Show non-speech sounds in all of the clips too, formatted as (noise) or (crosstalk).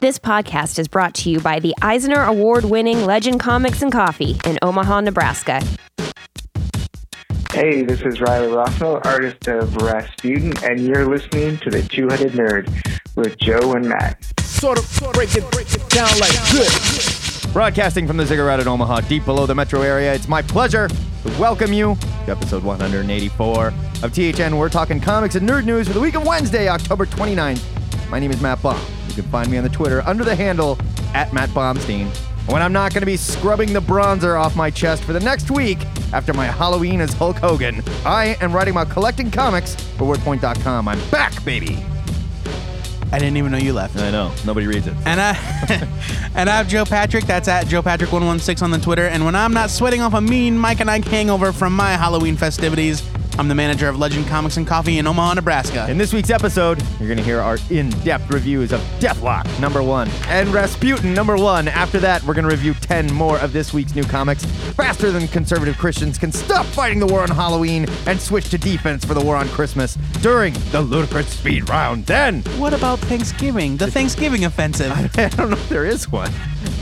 This podcast is brought to you by the Eisner Award winning Legend Comics and Coffee in Omaha, Nebraska. Hey, this is Riley Rossmo, artist of Rasputin, and you're listening to The Two Headed Nerd with Joe and Matt. Sort of break it, break it down like this. Broadcasting from the Ziggurat in Omaha, deep below the metro area, it's my pleasure to welcome you to episode 184 of THN. We're talking comics and nerd news for the week of Wednesday, October 29th. My name is Matt Baum. You can find me on the Twitter under the handle at Matt Baumstein. When I'm not going to be scrubbing the bronzer off my chest for the next week after my Halloween as Hulk Hogan, I am writing about collecting comics for WordPoint.com. I'm back, baby. I didn't even know you left. I know. Nobody reads it. And I (laughs) and I'm Joe Patrick. That's at Joe Patrick 116 on the Twitter. And when I'm not sweating off a mean Mike and Ike hangover from my Halloween festivities, I'm the manager of Legend Comics and Coffee in Omaha, Nebraska. In this week's episode, you're going to hear our in depth reviews of Deathlok, number one, and Rasputin, number one. After that, we're going to review 10 more of this week's new comics faster than conservative Christians can stop fighting the war on Halloween and switch to defense for the war on Christmas during the ludicrous speed round. Then, what about Thanksgiving? The Thanksgiving offensive. (laughs) I don't know if there is one.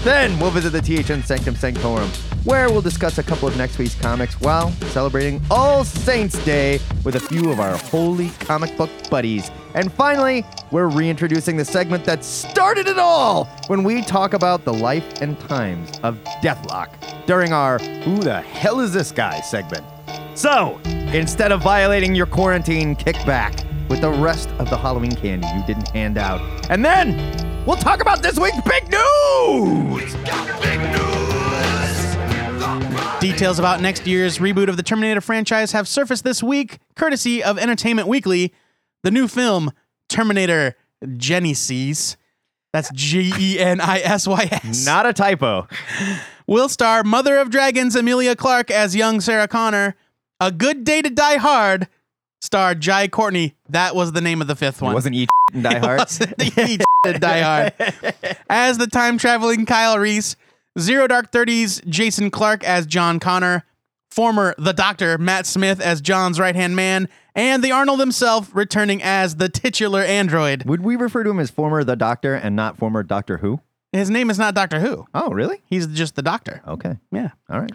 Then we'll visit the THN Sanctum Sanctorum, where we'll discuss a couple of next week's comics while celebrating All Saints Day with a few of our holy comic book buddies. And finally, we're reintroducing the segment that started it all when we talk about the life and times of Deathlok during our Who the Hell is This Guy segment. So, instead of violating your quarantine, kick back with the rest of the Halloween candy you didn't hand out. And then we'll talk about this week's big news! Details about next year's reboot of the Terminator franchise have surfaced this week, courtesy of Entertainment Weekly. The new film, Terminator Genisys, that's G E N I S Y S. Not a typo. will star Mother of Dragons Emilia Clarke as young Sarah Connor. A Good Day to Die Hard star Jai Courtney. That was the name of the fifth one. It wasn't Eat and Die Hard. It wasn't Eat and Die Hard. As the time traveling Kyle Reese, Zero Dark Thirties Jason Clarke as John Connor, former The Doctor Matt Smith as John's right hand man, and the Arnold himself returning as the titular android. Would we refer to him as former The Doctor and not former Doctor Who? His name is not Doctor Who. Oh, really? He's just the Doctor. Okay. Yeah. All right.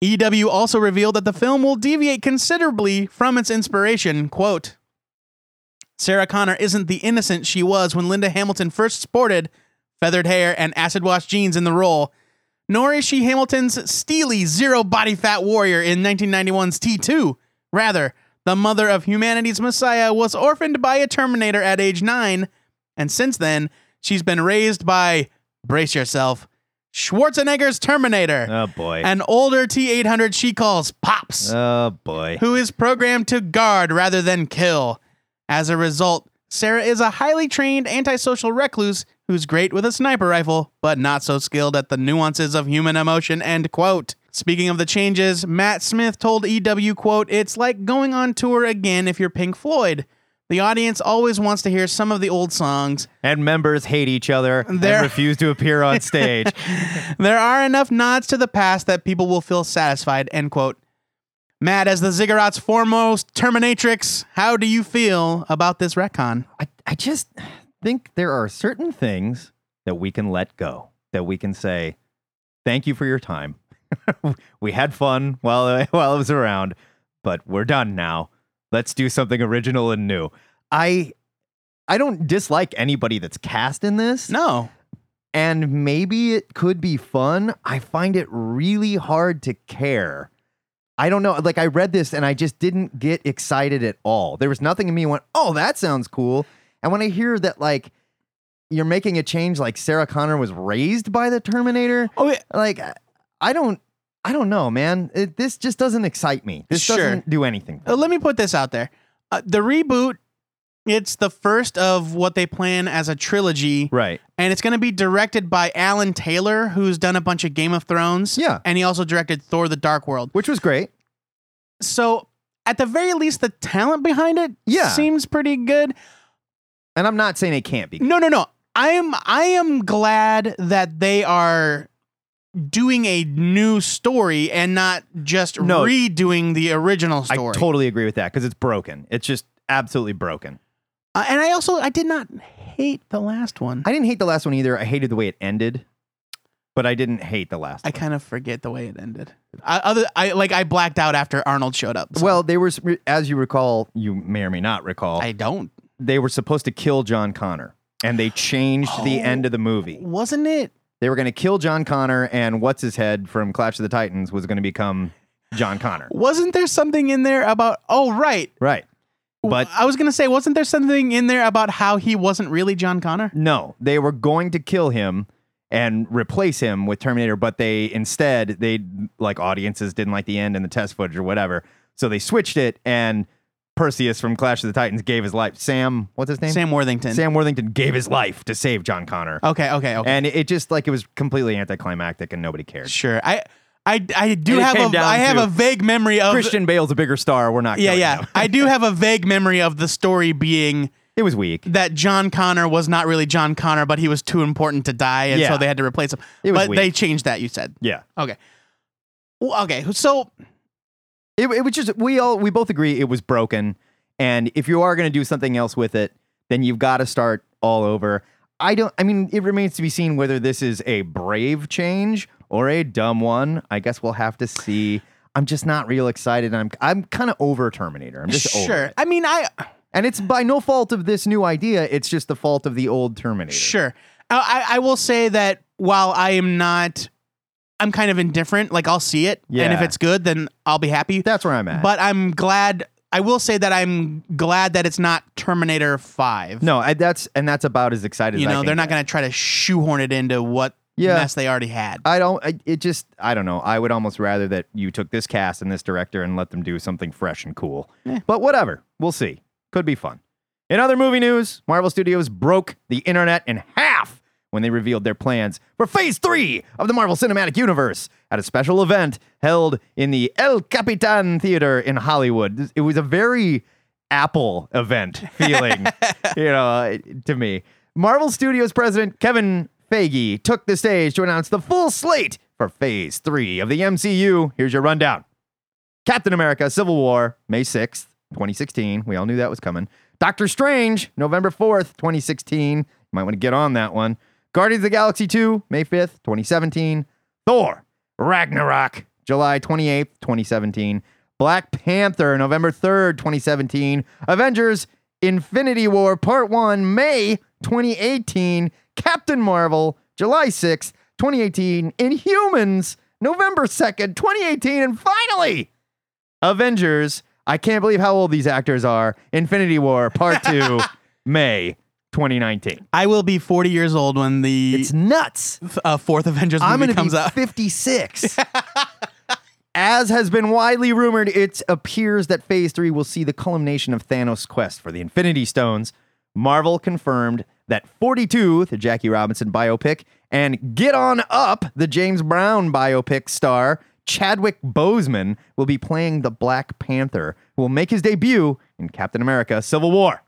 EW also revealed that the film will deviate considerably from its inspiration. Quote Sarah Connor isn't the innocent she was when Linda Hamilton first sported feathered hair and acid wash jeans in the role, nor is she Hamilton's steely zero body fat warrior in 1991's T2. Rather, the mother of humanity's messiah was orphaned by a Terminator at age nine, and since then, she's been raised by, brace yourself, Schwarzenegger's Terminator Oh, boy. an older T 800 she calls Pops, oh, boy. who is programmed to guard rather than kill. As a result, Sarah is a highly trained antisocial recluse who's great with a sniper rifle, but not so skilled at the nuances of human emotion. End quote. Speaking of the changes, Matt Smith told EW, quote, It's like going on tour again if you're Pink Floyd. The audience always wants to hear some of the old songs, And members hate each other There- and refuse to appear on (laughs) stage. There are enough nods to the past that people will feel satisfied. End quote. Matt, as the Ziggurat's foremost Terminatrix, how do you feel about this retcon? I, I just think there are certain things that we can let go, that we can say, thank you for your time. (laughs) we had fun while, (laughs) while it was around, but we're done now. Let's do something original and new. I I don't dislike anybody that's cast in this. No. and maybe it could be fun. I find it really hard to care. I don't know. Like I read this and I just didn't get excited at all. There was nothing in me went, "Oh, that sounds cool." And when I hear that like you're making a change like Sarah Connor was raised by the Terminator, Oh, yeah. like I don't I don't know, man. It, this just doesn't excite me. This Sure. doesn't do anything. Uh, let me put this out there. Uh, the reboot, it's the first of what they plan as a trilogy, Right. and it's going to be directed by Alan Taylor, who's done a bunch of Game of Thrones. Yeah. And he also directed Thor the Dark World. Which was great. So, at the very least, the talent behind it Yeah. seems pretty good. And I'm not saying it can't be. No, no, no. I am I am glad that they are doing a new story and not just No. redoing the original story. I story. totally agree with that because it's broken. It's just absolutely broken. Uh, and I also I did not hate the last one. I didn't hate the last one either. I hated the way it ended, but I didn't hate the last. I one. kind of forget the way it ended. I, other, I like I blacked out after Arnold showed up. so Well, they were, as you recall, you may or may not recall, I don't. They were supposed to kill John Connor, and they changed the Oh. end of the movie. Wasn't it? They were going to kill John Connor, and what's his head from Clash of the Titans was going to become John Connor. Wasn't there something in there about? Oh, right. Right. But I was gonna say, wasn't there something in there about how he wasn't really John Connor? no, they were going to kill him and replace him with Terminator, but they instead they like audiences didn't like the end and the test footage or whatever, so they switched it. And Perseus from Clash of the Titans gave his life. Sam, what's his name? Sam Worthington. Sam Worthington gave his life to save John Connor, Okay, okay, okay. and it, it just like it was completely anticlimactic and nobody cared. sure. I, I, I do have a, I have a vague memory of. Christian Bale's a bigger star. We're not. yeah, yeah. I do (laughs) have a vague memory of the story being it was weak. that John Connor was not really John Connor, but he was too important to die, and Yeah. so they had to replace him. It was but weak. they changed that. You said Yeah. okay. Well, okay, so It, it was just we all we both agree it was broken, and if you are going to do something else with it, then you've got to start all over. I don't. I mean, it remains to be seen whether this is a brave change or a dumb one. I guess we'll have to see. I'm just not real excited. I'm I'm kind of over Terminator. I'm just over sure. I mean, I and it's by no fault of this new idea. It's just the fault of the old Terminator. Sure. I I will say that while I am not, I'm kind of indifferent. Like I'll see it, and if it's good, then I'll be happy. That's where I'm at. But I'm glad. I will say that I'm glad that it's not Terminator Five. no, I, that's and that's about as excited. you as I know they're not going to try to shoehorn it into what Yeah. mess they already had. I don't. I, it just. I don't know. I would almost rather that you took this cast and this director and let them do something fresh and cool. Eh. But whatever. We'll see. Could be fun. In other movie news, Marvel Studios broke the internet in half when they revealed their plans for Phase Three of the Marvel Cinematic Universe at a special event held in the El Capitan Theater in Hollywood. It was a very Apple event (laughs) feeling, you know, to me. Marvel Studios president Kevin Feige took the stage to announce the full slate for Phase 3 of the MCU. Here's your rundown Captain America Civil War, May 6th, 2016. We all knew that was coming. Doctor Strange, November 4th, 2016. You might want to get on that one. Guardians of the Galaxy 2, May 5th, 2017. Thor, Ragnarok, July 28th, 2017. Black Panther, November 3rd, 2017. Avengers, Infinity War Part 1, May 2018. Captain Marvel, July 6th, 2018. Inhumans, November 2nd, 2018. And finally, Avengers, I can't believe how old these actors are. Infinity War Part 2, (laughs) May 2019. I will be 40 years old when the It's nuts. uh, fourth Avengers movie I'm going to comes be out. 56. (laughs) As has been widely rumored, it appears that Phase 3 will see the culmination of Thanos' quest for the Infinity Stones. Marvel confirmed that 42, the Jackie Robinson biopic, and Get On Up, the James Brown biopic star, Chadwick Boseman, will be playing the Black Panther, who will make his debut in Captain America Civil War.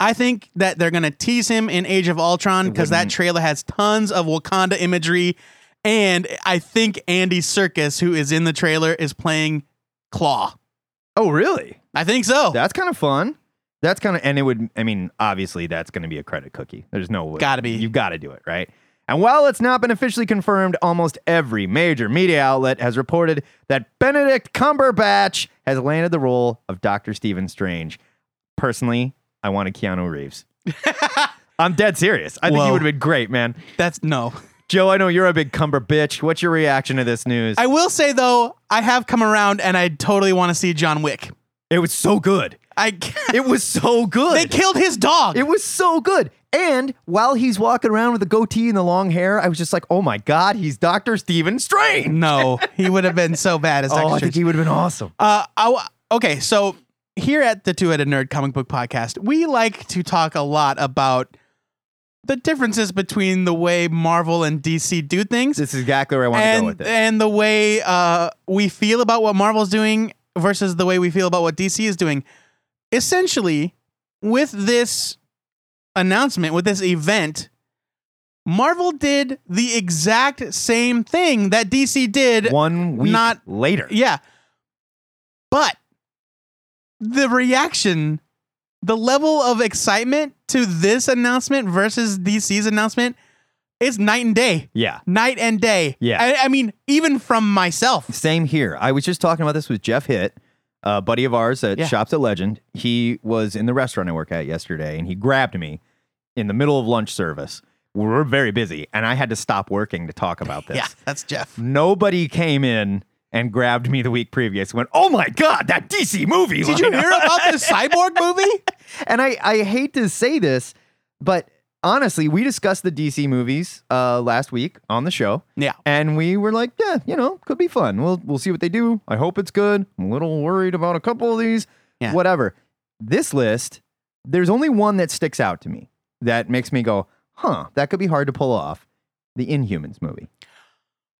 I think that they're gonna tease him in Age of Ultron because that trailer has tons of Wakanda imagery, and I think Andy Serkis, who is in the trailer, is playing Claw. Oh, really? I think so. That's kind of fun. That's kind of, and it would, I mean, obviously that's going to be a credit cookie. There's no way. Gotta be. You've got to do it, right? And while it's not been officially confirmed, almost every major media outlet has reported that Benedict Cumberbatch has landed the role of Dr. Stephen Strange. Personally, I wanted Keanu Reeves. (laughs) I'm dead serious. I think he would have been great, man. That's no. Joe, I know you're a big Cumber bitch. What's your reaction to this news? I will say though, I have come around, and I totally want to see John Wick. it was so good. I (laughs) (laughs) It was so good. they killed his dog. It was so good. And while he's walking around with the goatee and the long hair, I was just like, oh my God, he's Dr. Stephen Strange. no, he would have been so bad as Oh, Doctor I think he would have been awesome. Uh, I okay, so here at the Two Headed Nerd Comic Book Podcast, we like to talk a lot about the differences between the way Marvel and DC do things, This is exactly where I want to go with it. and the way uh, we feel about what Marvel's doing versus the way we feel about what DC is doing. Essentially, with this announcement, with this event. Marvel did the exact same thing that DC did One week not- later. yeah. But the reaction the level of excitement to this announcement versus DC's announcement is night and day. Yeah. Night and day. Yeah. I, I mean, even from myself. Same here. I was just talking about this with Jeff Hitt, a buddy of ours that Yeah. shops at Legend. He was in the restaurant I work at yesterday, and he grabbed me in the middle of lunch service. We're very busy, and I had to stop working to talk about this. Yeah, that's Jeff. Nobody came in and grabbed me the week previous and went, "Oh my god, that DC movie!" Did you hear about the (laughs) cyborg movie? And I, I hate to say this, but honestly, we discussed the DC movies uh, last week on the show. Yeah. And we were like, yeah, you know, could be fun. We'll we'll see what they do. I hope it's good. I'm a little worried about a couple of these. Yeah. Whatever. This list, there's only one that sticks out to me that makes me go, huh, that could be hard to pull off. The Inhumans movie.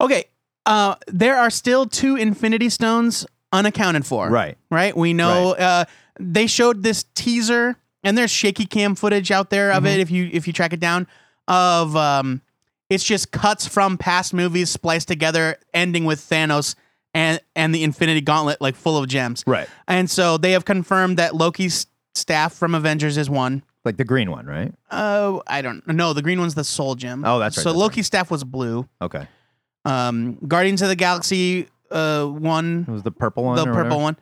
Okay. Uh, there are still two Infinity Stones unaccounted for. Right. Right. We know uh, they showed this teaser, and there's shaky cam footage out there of it if you if you track it down. Of um, it's just cuts from past movies spliced together, ending with Thanos and and the Infinity Gauntlet like full of gems. Right. And so they have confirmed that Loki's staff from Avengers is one. Like the green one, right? Oh, I don't know. The green one's the Soul Gem. Oh, that's right, So that's Loki's staff was blue. Okay. Um, Guardians of the Galaxy uh one, It was the purple one. the purple whatever? one.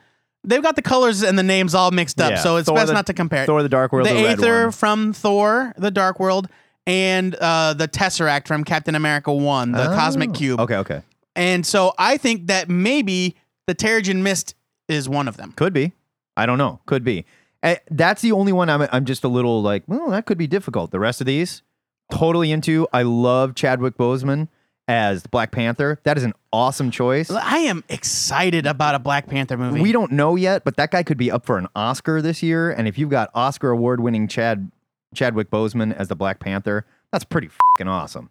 They've got the colors and the names all mixed up, Yeah, so it's Thor best the- not to compare. it. Thor the Dark World, the the, red Aether one. from Thor, the Dark World, and uh, the Tesseract from Captain America One, the Cosmic Oh. Cube. Okay, okay. And so I think that maybe the Terrigen Mist is one of them. Could be. I don't know. Could be. Eh, that's the only one I'm, I'm just a little like, well, that could be difficult. The rest of these, totally into. I love Chadwick Boseman as Black Panther. That is an awesome choice. I am excited about a Black Panther movie. We don't know yet, but that guy could be up for an Oscar this year. And if you've got Oscar award winning Chad Chadwick Boseman as the Black Panther, that's pretty fucking awesome.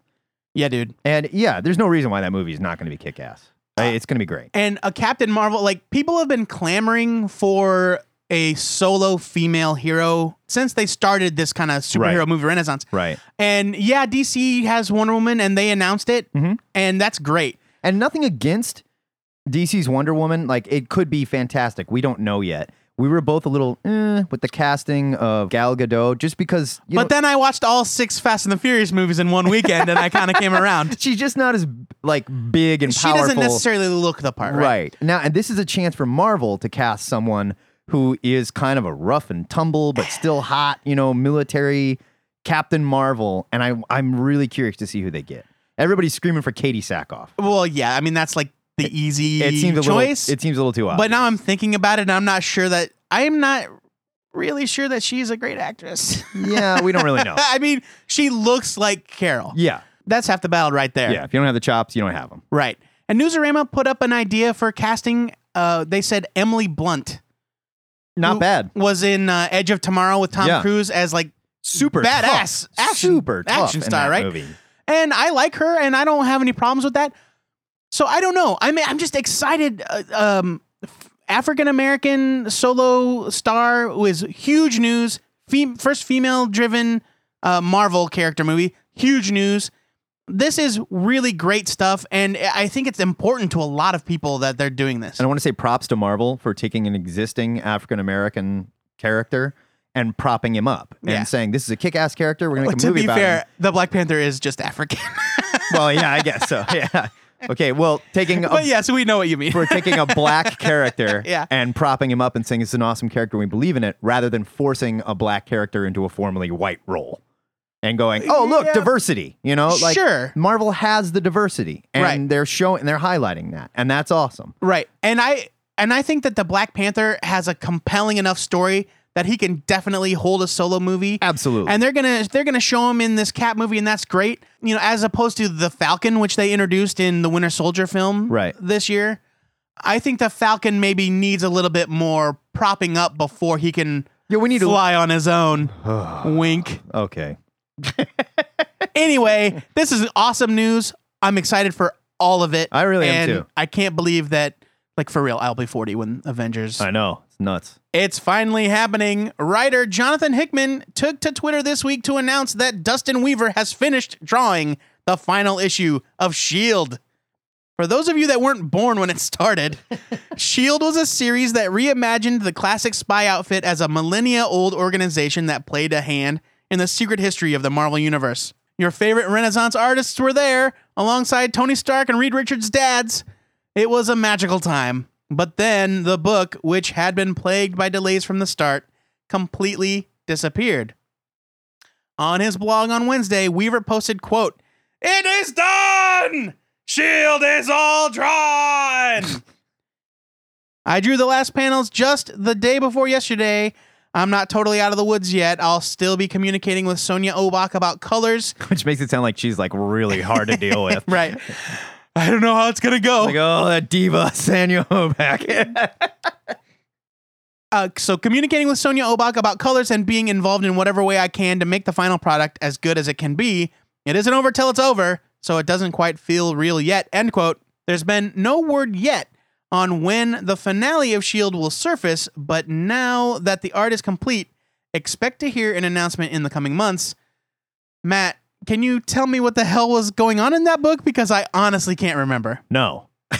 yeah, dude. And yeah, there's no reason why that movie is not going to be kick ass. Uh, It's going to be great. and a Captain Marvel. Like people have been clamoring for a solo female hero since they started this kind of superhero Right. movie renaissance. Right. And yeah, DC has Wonder Woman, and they announced it, Mhm. and that's great. And nothing against DC's Wonder Woman. Like it could be fantastic. We don't know yet. We were both a little eh, with the casting of Gal Gadot, just because. You but know, then I watched all six Fast and the Furious movies in one weekend, and I kind of came around. (laughs) she's just not as like big and She powerful. doesn't necessarily look the part, right? right now, and this is a chance for Marvel to cast someone who is kind of a rough and tumble, but still (sighs) hot. You know, military Captain Marvel, and I I'm really curious to see who they get. Everybody's screaming for Katee Sackhoff. Well, yeah, I mean that's like the easy It seems a choice. little. It seems a little too obvious. but now I'm thinking about it, and I'm not sure that I'm not really sure that she's a great actress. yeah, we don't really (laughs) know. I mean, she looks like Carol. Yeah, That's half the battle right there. yeah. If you don't have the chops, you don't have them. Right. And Newsarama put up an idea for casting. Uh, they said Emily Blunt Not bad. was in uh, Edge of Tomorrow with Tom Yeah. Cruise as like Super badass tough. action- super tough action in star, that right? Movie. and I like her, and I don't have any problems with that. So I don't know. I'm I'm just excited. Uh, um, African American solo star was huge news. Fem- first female driven uh, Marvel character movie. Huge news. This is really great stuff, and I think it's important to a lot of people that they're doing this. And I want to say props to Marvel for taking an existing African American character and propping him up and Yeah. saying this is a kick-ass character. We're going to make a to be about fair, him. the Black Panther is just African. (laughs) Well, yeah, I guess so. Yeah. Okay. Well, taking a, (laughs) but yes, we know what you mean. We're taking a black (laughs) character Yeah. and propping him up and saying it's an awesome character, we believe in it, rather than forcing a black character into a formerly white role and going, "Oh, look, Yeah. diversity." You know, like Sure. Marvel has the diversity, and Right. they're showing, they're highlighting that, and that's awesome. Right. And I and I think that the Black Panther has a compelling enough story that he can definitely hold a solo movie. Absolutely. And they're gonna they're gonna show him in this Cap movie, and that's great. You know, as opposed to the Falcon, which they introduced in the Winter Soldier film Right. this year. I think the Falcon maybe needs a little bit more propping up before he can Yeah, we need to- fly on his own. (sighs) Wink. Okay. (laughs) Anyway, this is awesome news. I'm excited for all of it. I really am and too. I can't believe that, like for real, I'll be 40 when Avengers. I know it's nuts. It's finally happening. Writer Jonathan Hickman took to Twitter this week to announce that Dustin Weaver has finished drawing the final issue of S.H.I.E.L.D. For those of you that weren't born when it started, (laughs) S.H.I.E.L.D. was a series that reimagined the classic spy outfit as a millennia old organization that played a hand in the secret history of the Marvel Universe. Your favorite Renaissance artists were there, alongside Tony Stark and Reed Richards' dads. It was a magical time. But then the book, which had been plagued by delays from the start, completely disappeared. On his blog on Wednesday, Weaver posted, quote, It is done! Shield is all drawn! (laughs) I drew the last panels just the day before yesterday. I'm not totally out of the woods yet. I'll still be communicating with Sonia Oback about colors. (laughs) Which makes it sound like she's like really hard to deal with. (laughs) Right. I don't know how it's gonna go. Like, oh, that diva, (laughs) Sanya Hoback. Uh, so communicating with Sonia Oback about colors and being involved in whatever way I can to make the final product as good as it can be. It isn't over till it's over, so it doesn't quite feel real yet. End quote. There's been no word yet on when the finale of Shield will surface, but now that the art is complete, expect to hear an announcement in the coming months. Matt, can you tell me what the hell was going on in that book? Because I honestly can't remember. no. (laughs)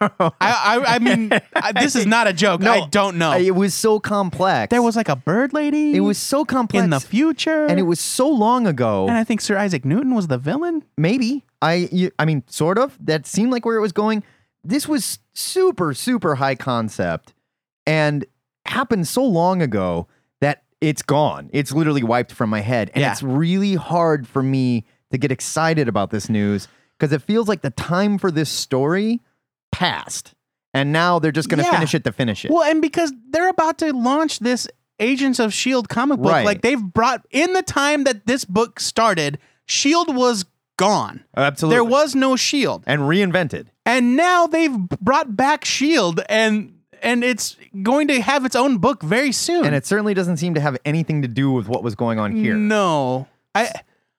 I, I, I mean, I, this is not a joke. No, I don't know. It was so complex. there was like a bird lady. It was so complex. in the future, and it was so long ago. And I think Sir Isaac Newton was the villain. Maybe I. You, I mean, sort of. That seemed like where it was going. This was super, super high concept, and happened so long ago that it's gone. It's literally wiped from my head, and Yeah. it's really hard for me to get excited about this news because it feels like the time for this story passed, and now they're just going to Yeah. finish it to finish it. Well, and because they're about to launch this Agents of Shield comic book, Right. like they've brought in the time that this book started, Shield was gone. Absolutely, There was no Shield, and reinvented. And now they've brought back Shield, and and it's going to have its own book very soon. And it certainly doesn't seem to have anything to do with what was going on here. No, I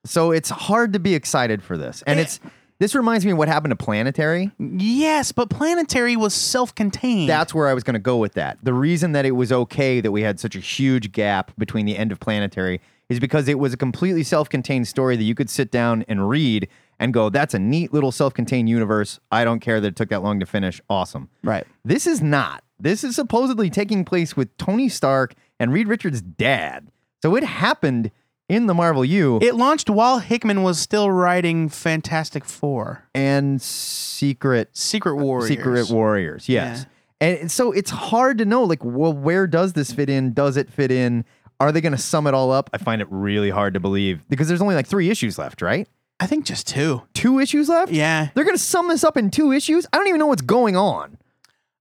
So it's hard to be excited for this. And Eh. it's this reminds me of what happened to Planetary. yes, but Planetary was self-contained. That's where I was going to go with that. The reason that it was okay that we had such a huge gap between the end of Planetary is because it was a completely self-contained story that you could sit down and read and go, "That's a neat little self-contained universe. I don't care that it took that long to finish. Awesome." right. This is not. This is supposedly taking place with Tony Stark and Reed Richards' dad. So it happened in the Marvel U It launched while Hickman was still writing Fantastic Four, and Secret Secret uh, Warriors. Secret Warriors, yes. And so it's hard to know, like, well, where does this fit in? Does it fit in? Are they going to sum it all up? I find it really hard to believe because there's only like three issues left, right? I think just two. Two issues left? Yeah, They're going to sum this up in two issues? I don't even know what's going on.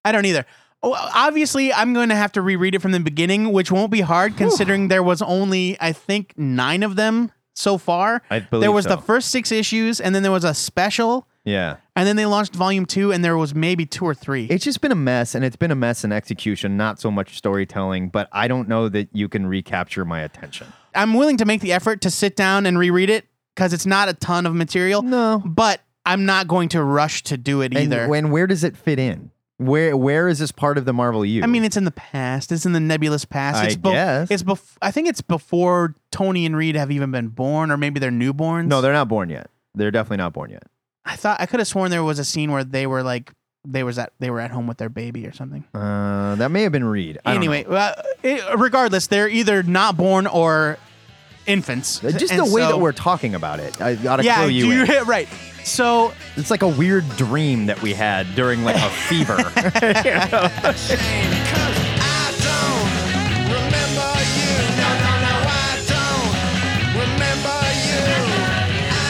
I don't either. Oh, obviously, I'm going to have to reread it from the beginning, which won't be hard considering there was only, I think, nine of them so far. I believe there was so. the first six issues, and then there was a special, Yeah. and then they launched volume two, and there was maybe two or three. It's just been a mess, and it's been a mess in execution, not so much storytelling, but I don't know that you can recapture my attention. I'm willing to make the effort to sit down and reread it because it's not a ton of material. No. but I'm not going to rush to do it And either. when where does it fit in? Where where is this part of the Marvel U? I mean, it's in the past. It's in the nebulous past. I It's guess. It's bef- I think it's before Tony and Reed have even been born, or maybe they're newborns. no, they're not born yet. They're definitely not born yet. I thought I could have sworn there was a scene where they were like they was at they were at home with their baby or something. Uh, that may have been Reed. I don't Anyway, uh, it, regardless, they're either not born or infants. just And the way so- that we're talking about it, I gotta yeah, clue you you in. hit right. So It's like a weird dream that we had during like a (laughs) fever. (laughs)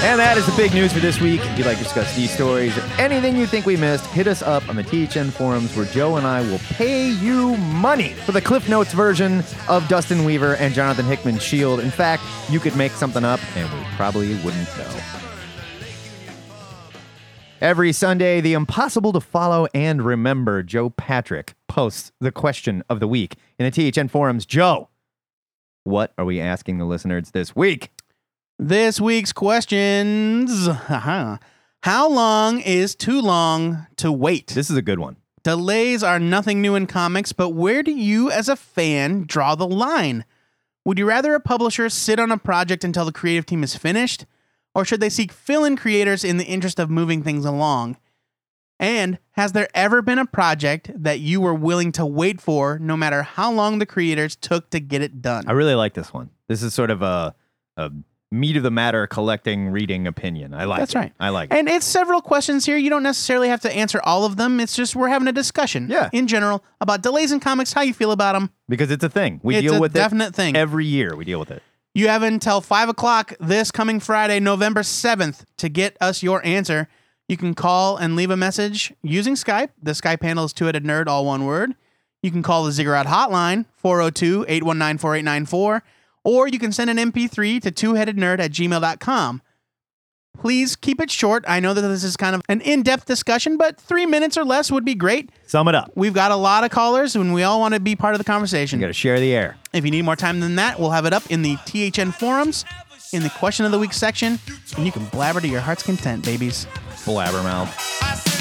And that is the big news for this week. If you'd like to discuss these stories or anything you think we missed, hit us up on the THN forums where Joe and I will pay you money for the Cliff Notes version of Dustin Weaver and Jonathan Hickman's Shield. In fact, you could make something up and we probably wouldn't know. Every Sunday, the impossible to follow and remember Joe Patrick posts the question of the week in the THN forums. Joe, what are we asking the listeners this week? This week's questions. Haha. How long is too long to wait? This is a good one. Delays are nothing new in comics, but where do you, as a fan, draw the line? Would you rather a publisher sit on a project until the creative team is finished, or should they seek fill in creators in the interest of moving things along? And has there ever been a project that you were willing to wait for, no matter how long the creators took to get it done? I really like this one. This is sort of a, a meat of the matter collecting reading opinion. I like That's it. right. I like it. And it's several questions here. You don't necessarily have to answer all of them. It's just we're having a discussion, Yeah. in general, about delays in comics, how you feel about them. Because it's a thing. We It's deal a with definite it thing. every year. We deal with it. You have until 5 o'clock this coming Friday, November 7th, to get us your answer. You can call and leave a message using Skype. The Skype handle is two headed nerd, all one word. You can call the Ziggurat hotline, 402 819 4894, or you can send an MP3 to twoheadednerd headed nerd at gmail.com. Please keep it short. I know that this is kind of an in depth discussion, but three minutes or less would be great. Sum it up. We've got a lot of callers, and we all want to be part of the conversation. You got to share the air. If you need more time than that, we'll have it up in the THN forums in the question of the week section, and you can blabber to your heart's content, babies. Blabbermouth.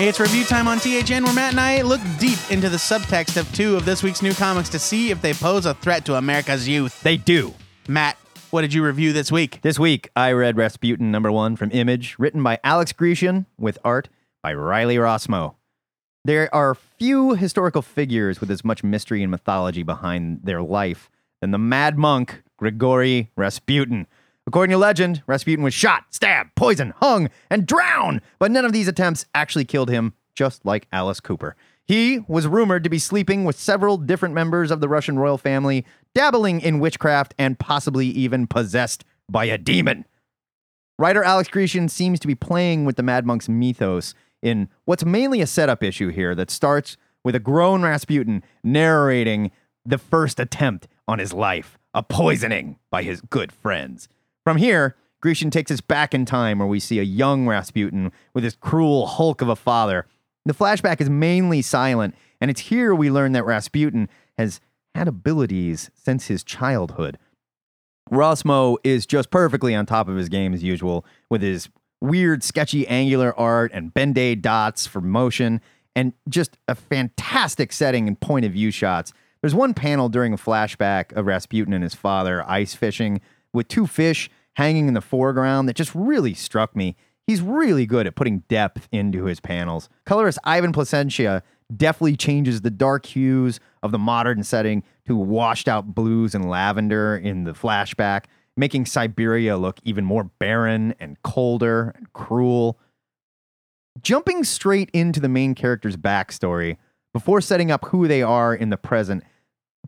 It's review time on THN, where Matt and I look deep into the subtext of two of this week's new comics to see if they pose a threat to America's youth. They do. Matt, what did you review this week? This week, I read Rasputin number one from Image, written by Alex Grecian with art by Riley Rossmo. There are few historical figures with as much mystery and mythology behind their life than the mad monk Grigory Rasputin. According to legend, Rasputin was shot, stabbed, poisoned, hung, and drowned, but none of these attempts actually killed him, just like Alice Cooper. He was rumored to be sleeping with several different members of the Russian royal family, dabbling in witchcraft, and possibly even possessed by a demon. Writer Alex Grecian seems to be playing with the Mad Monk's mythos in what's mainly a setup issue here that starts with a grown Rasputin narrating the first attempt on his life, a poisoning by his good friends. From here, Grecian takes us back in time where we see a young Rasputin with his cruel hulk of a father. The flashback is mainly silent, and it's here we learn that Rasputin has had abilities since his childhood. Rossmo is just perfectly on top of his game as usual, with his weird, sketchy angular art and bend-aid dots for motion, and just a fantastic setting and point of view shots. There's one panel during a flashback of Rasputin and his father ice fishing with two fish hanging in the foreground that just really struck me. He's really good at putting depth into his panels. Colorist Ivan Plascencia definitely changes the dark hues of the modern setting to washed out blues and lavender in the flashback, making Siberia look even more barren and colder and cruel. Jumping straight into the main character's backstory before setting up who they are in the present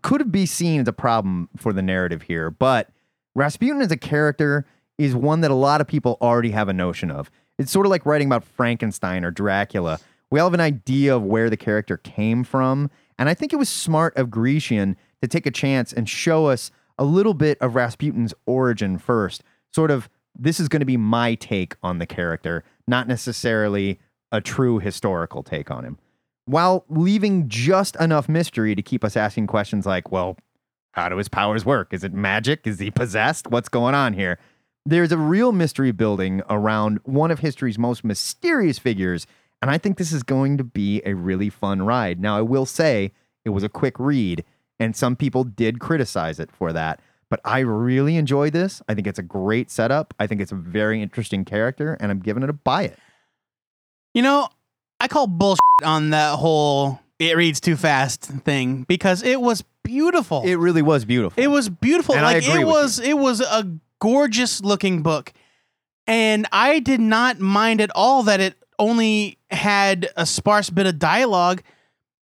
could be seen as a problem for the narrative here, but Rasputin as a character is one that a lot of people already have a notion of. It's sort of like writing about Frankenstein or Dracula. We all have an idea of where the character came from, and I think it was smart of Grecian to take a chance and show us a little bit of Rasputin's origin first. Sort of, this is going to be my take on the character, not necessarily a true historical take on him while leaving just enough mystery to keep us asking questions like, well, how do his powers work? Is it magic? Is he possessed? What's going on here? There's a real mystery building around one of history's most mysterious figures, and I think this is going to be a really fun ride. Now, I will say it was a quick read, and some people did criticize it for that, but I really enjoyed this. I think it's a great setup. I think it's a very interesting character, and I'm giving it a buy it. You know, I call bullshit on that whole it reads too fast thing because it was beautiful. It really was beautiful. It was beautiful. And like it was it was a gorgeous looking book. And I did not mind at all that it only had a sparse bit of dialogue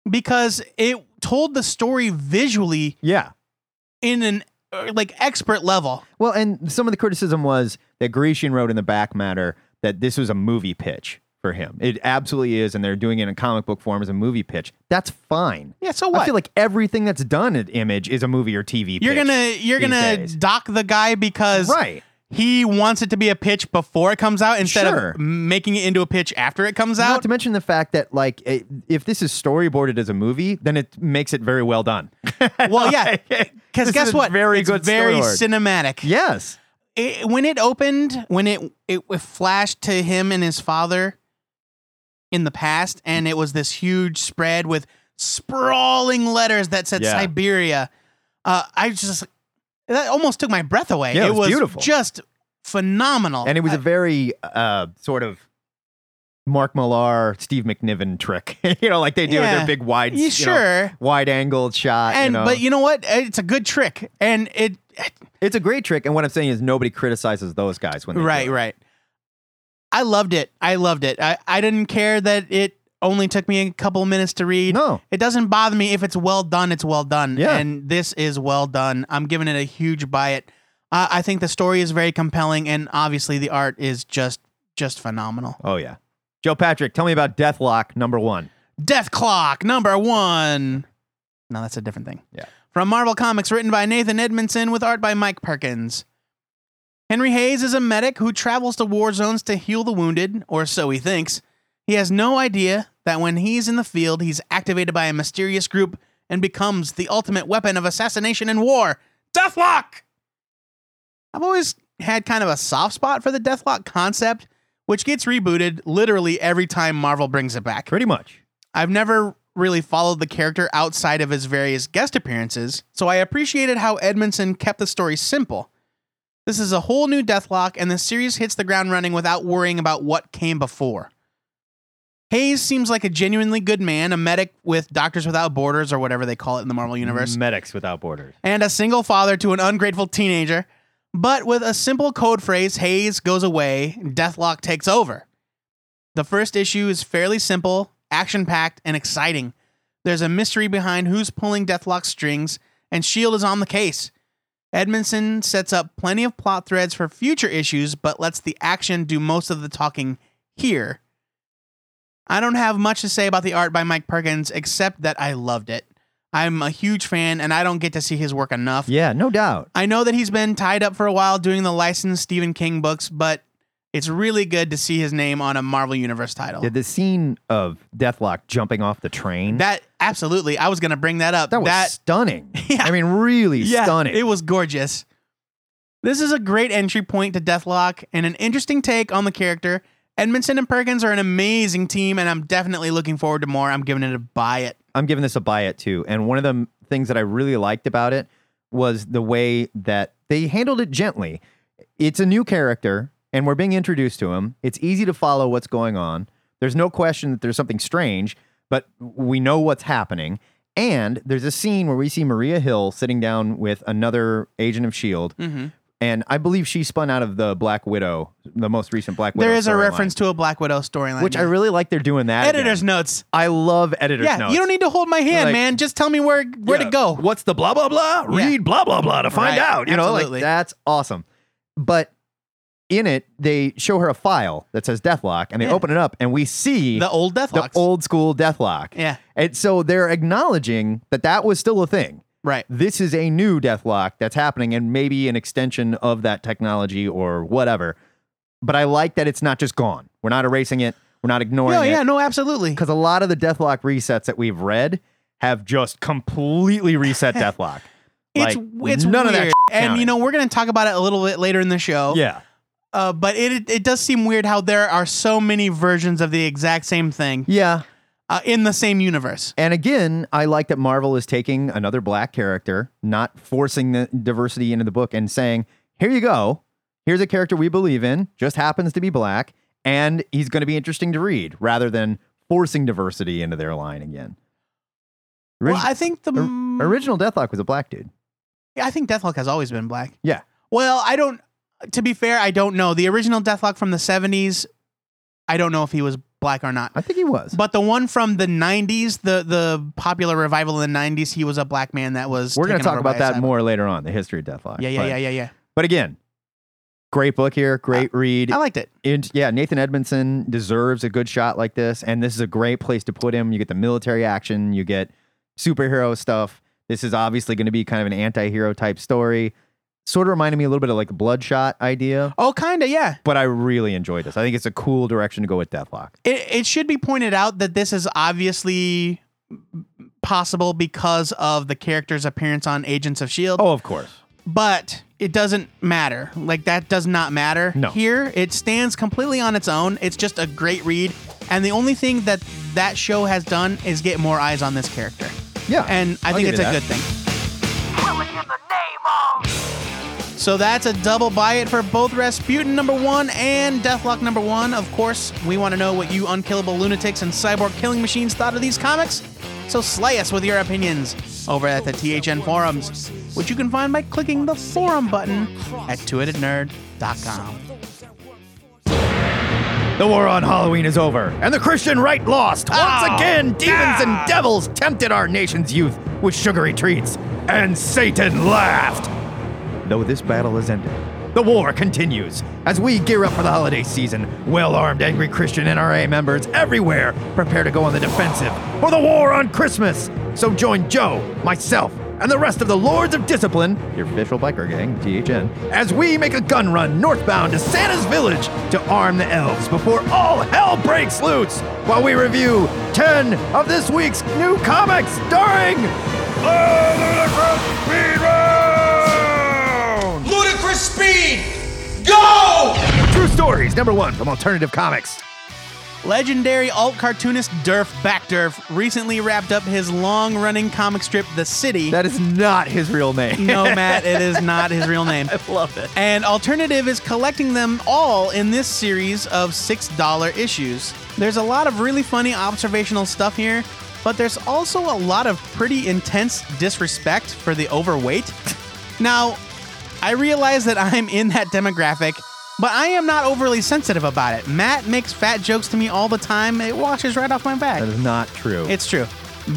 because it told the story visually yeah. in an uh, like expert level. Well, and some of the criticism was that Grecian wrote in the back matter that this was a movie pitch for him. It absolutely is, and they're doing it in comic book form as a movie pitch. That's fine. Yeah, so what? I feel like everything that's done at Image is a movie or TV. you're pitch gonna you're gonna days. dock the guy because right. he wants it to be a pitch before it comes out instead Sure. of making it into a pitch after it comes Not out. Not to mention the fact that like i- if this is storyboarded as a movie, then it makes it very well done. (laughs) well, yeah, (laughs) because guess what? very it's good very storyboard. cinematic. yes. It- when it opened, when it it flashed to him and his father in the past, and it was this huge spread with sprawling letters that said Yeah. Siberia. Uh, I just that almost took my breath away. Yeah, it was was beautiful. just phenomenal. and it was a very uh, sort of Mark Millar, Steve McNiven trick. (laughs) you know, like they do with Yeah. their big wide, Yeah, you know, sure. wide angled shot. and you know. but you know what? It's a good trick, and it it's a great trick. And what I'm saying is nobody criticizes those guys when they do right, it. right. I loved it. I loved it. I, I didn't care that it only took me a couple minutes to read. No. It doesn't bother me if it's well done. It's well done. Yeah. And this is well done. I'm giving it a huge buy it. Uh, I think the story is very compelling, and obviously the art is just just phenomenal. Oh yeah. Joe Patrick, tell me about Deathlok number one. Death Clock number one. No, that's a different thing. Yeah. From Marvel Comics, written by Nathan Edmondson with art by Mike Perkins. Henry Hayes is a medic who travels to war zones to heal the wounded, or so he thinks. He has no idea that when he's in the field, he's activated by a mysterious group and becomes the ultimate weapon of assassination and war Deathlok! I've always had kind of a soft spot for the Deathlok concept, which gets rebooted literally every time Marvel brings it back. Pretty much. I've never really followed the character outside of his various guest appearances, so I appreciated how Edmondson kept the story simple. This is a whole new Deathlok, and the series hits the ground running without worrying about what came before. Hayes seems like a genuinely good man, a medic with Doctors Without Borders, or whatever they call it in the Marvel Universe, Medics Without Borders. and a single father to an ungrateful teenager. But with a simple code phrase, Hayes goes away, Deathlok takes over. The first issue is fairly simple, action packed, and exciting. There's a mystery behind who's pulling Deathlok's strings, and S.H.I.E.L.D. is on the case. Edmondson sets up plenty of plot threads for future issues, but lets the action do most of the talking here. I don't have much to say about the art by Mike Perkins, except that I loved it. I'm a huge fan, and I don't get to see his work enough. Yeah, no doubt. I know that he's been tied up for a while doing the licensed Stephen King books, but it's really good to see his name on a Marvel Universe title. Yeah, the scene of Deathlok jumping off the train. That absolutely, I was gonna bring that up. that was stunning. (laughs) Yeah. I mean, really yeah, stunning. It was gorgeous. This is a great entry point to Deathlok and an interesting take on the character. Edmondson and Perkins are an amazing team, and I'm definitely looking forward to more. I'm giving it a buy it. I'm giving this a buy it too. And one of the things that I really liked about it was the way that they handled it gently. It's a new character and we're being introduced to him. It's easy to follow what's going on. There's no question that there's something strange, but we know what's happening. And there's a scene where we see Maria Hill sitting down with another agent of S.H.I.E.L.D. Mhm. And I believe she spun out of the Black Widow, the most recent Black Widow. There is a reference to a Black Widow storyline, which I really like they're doing that. again. editor's notes. I love editor's Yeah, notes. you don't need to hold my hand, Like- man. Just tell me where where Yeah. to go. What's the blah blah blah? Yeah. Read blah blah blah to find Right. out. You know, like that's awesome. But in it, they show her a file that says Deathlok, and they Yeah. open it up, and we see The old Deathlok, the old school Deathlok. Yeah. And so they're acknowledging that that was still a thing. Right. This is a new Deathlok that's happening, and maybe an extension of that technology or whatever. But I like that it's not just gone. We're not erasing it. We're not ignoring No, it yeah, no, absolutely. because a lot of the Deathlok resets that we've read have just completely reset (laughs) Deathlok. It's Like, it's none weird. of that and counted. you know we're gonna talk about it a little bit later in the show. Yeah, Uh, but it, it does seem weird how there are so many versions of the exact same thing yeah. uh, in the same universe. And again, I like that Marvel is taking another black character, not forcing the diversity into the book, and saying, "Here you go. Here's a character we believe in. Just happens to be black, and he's going to be interesting to read," rather than forcing diversity into their line again. Well, I think the or- original Deathlok was a black dude. Yeah, I think Deathlok has always been black. Yeah. Well, I don't. To be fair, I don't know the original Deathlok from the '70s. I don't know if he was black or not. I think he was. But the one from the '90s, the the popular revival in the '90s, he was a black man that was. We're going to talk about that more later on, the history of Deathlok. Yeah, yeah, But- yeah, yeah, yeah. But again, great book here, great read. I liked it. And yeah, Nathan Edmondson deserves a good shot like this, and this is a great place to put him. You get the military action, you get superhero stuff. This is obviously going to be kind of an anti-hero type story. Sort of reminded me a little bit of like the Bloodshot idea, Oh, kind of, yeah. but I really enjoyed this. I think it's a cool direction to go with Deathlok. It, it should be pointed out that this is obviously possible because of the character's appearance on Agents of S.H.I.E.L.D., Oh, of course. but it doesn't matter. Like, that does not matter. No. Here, it stands completely on its own. It's just a great read. And the only thing that that show has done is get more eyes on this character. Yeah, And I I'll think it's a that. good thing. So that's a double buy it for both Rasputin number one and Deathlok number one. Of course, we want to know what you unkillable lunatics and cyborg killing machines thought of these comics. So slay us with your opinions over at the THN forums, which you can find by clicking the forum button at twoheadednerd.com. The war on Halloween is over, and the Christian right lost. Once Oh, again, demons yeah. and devils tempted our nation's youth with sugary treats, and Satan laughed. Though this battle has ended, the war continues as we gear up for the holiday season. Well armed, angry Christian NRA members everywhere prepare to go on the defensive for the war on Christmas. So join Joe, myself, and the rest of the Lords of Discipline, your official biker gang, THN, as we make a gun run northbound to Santa's village to arm the elves before all hell breaks loose while we review 10 of this week's new comics starring Speed Go! True Stories, number one from Alternative Comics. Legendary alt cartoonist Derf Backderf recently wrapped up his long running comic strip, The City. That is not his real name. no, (laughs) Matt, it is not his real name. (laughs) I love it. And Alternative is collecting them all in this series of $6 issues. There's a lot of really funny observational stuff here, but there's also a lot of pretty intense disrespect for the overweight. (laughs) Now, I realize that I'm in that demographic, but I am not overly sensitive about it. Matt makes fat jokes to me all the time. It washes right off my back. That is not true. It's true.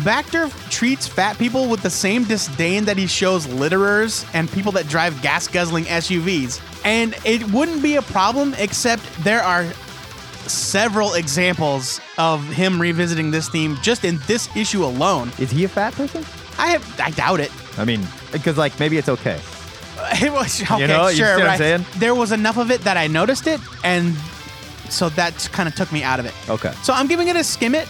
Backderf treats fat people with the same disdain that he shows litterers and people that drive gas guzzling SUVs. And it wouldn't be a problem except there are several examples of him revisiting this theme just in this issue alone. is he a fat person? I have I doubt it. I mean, because like maybe it's okay. (laughs) It was okay, know, you see sure. what I'm right. saying? There was enough of it that I noticed it, and so that kind of took me out of it. Okay. So I'm giving it a skim it.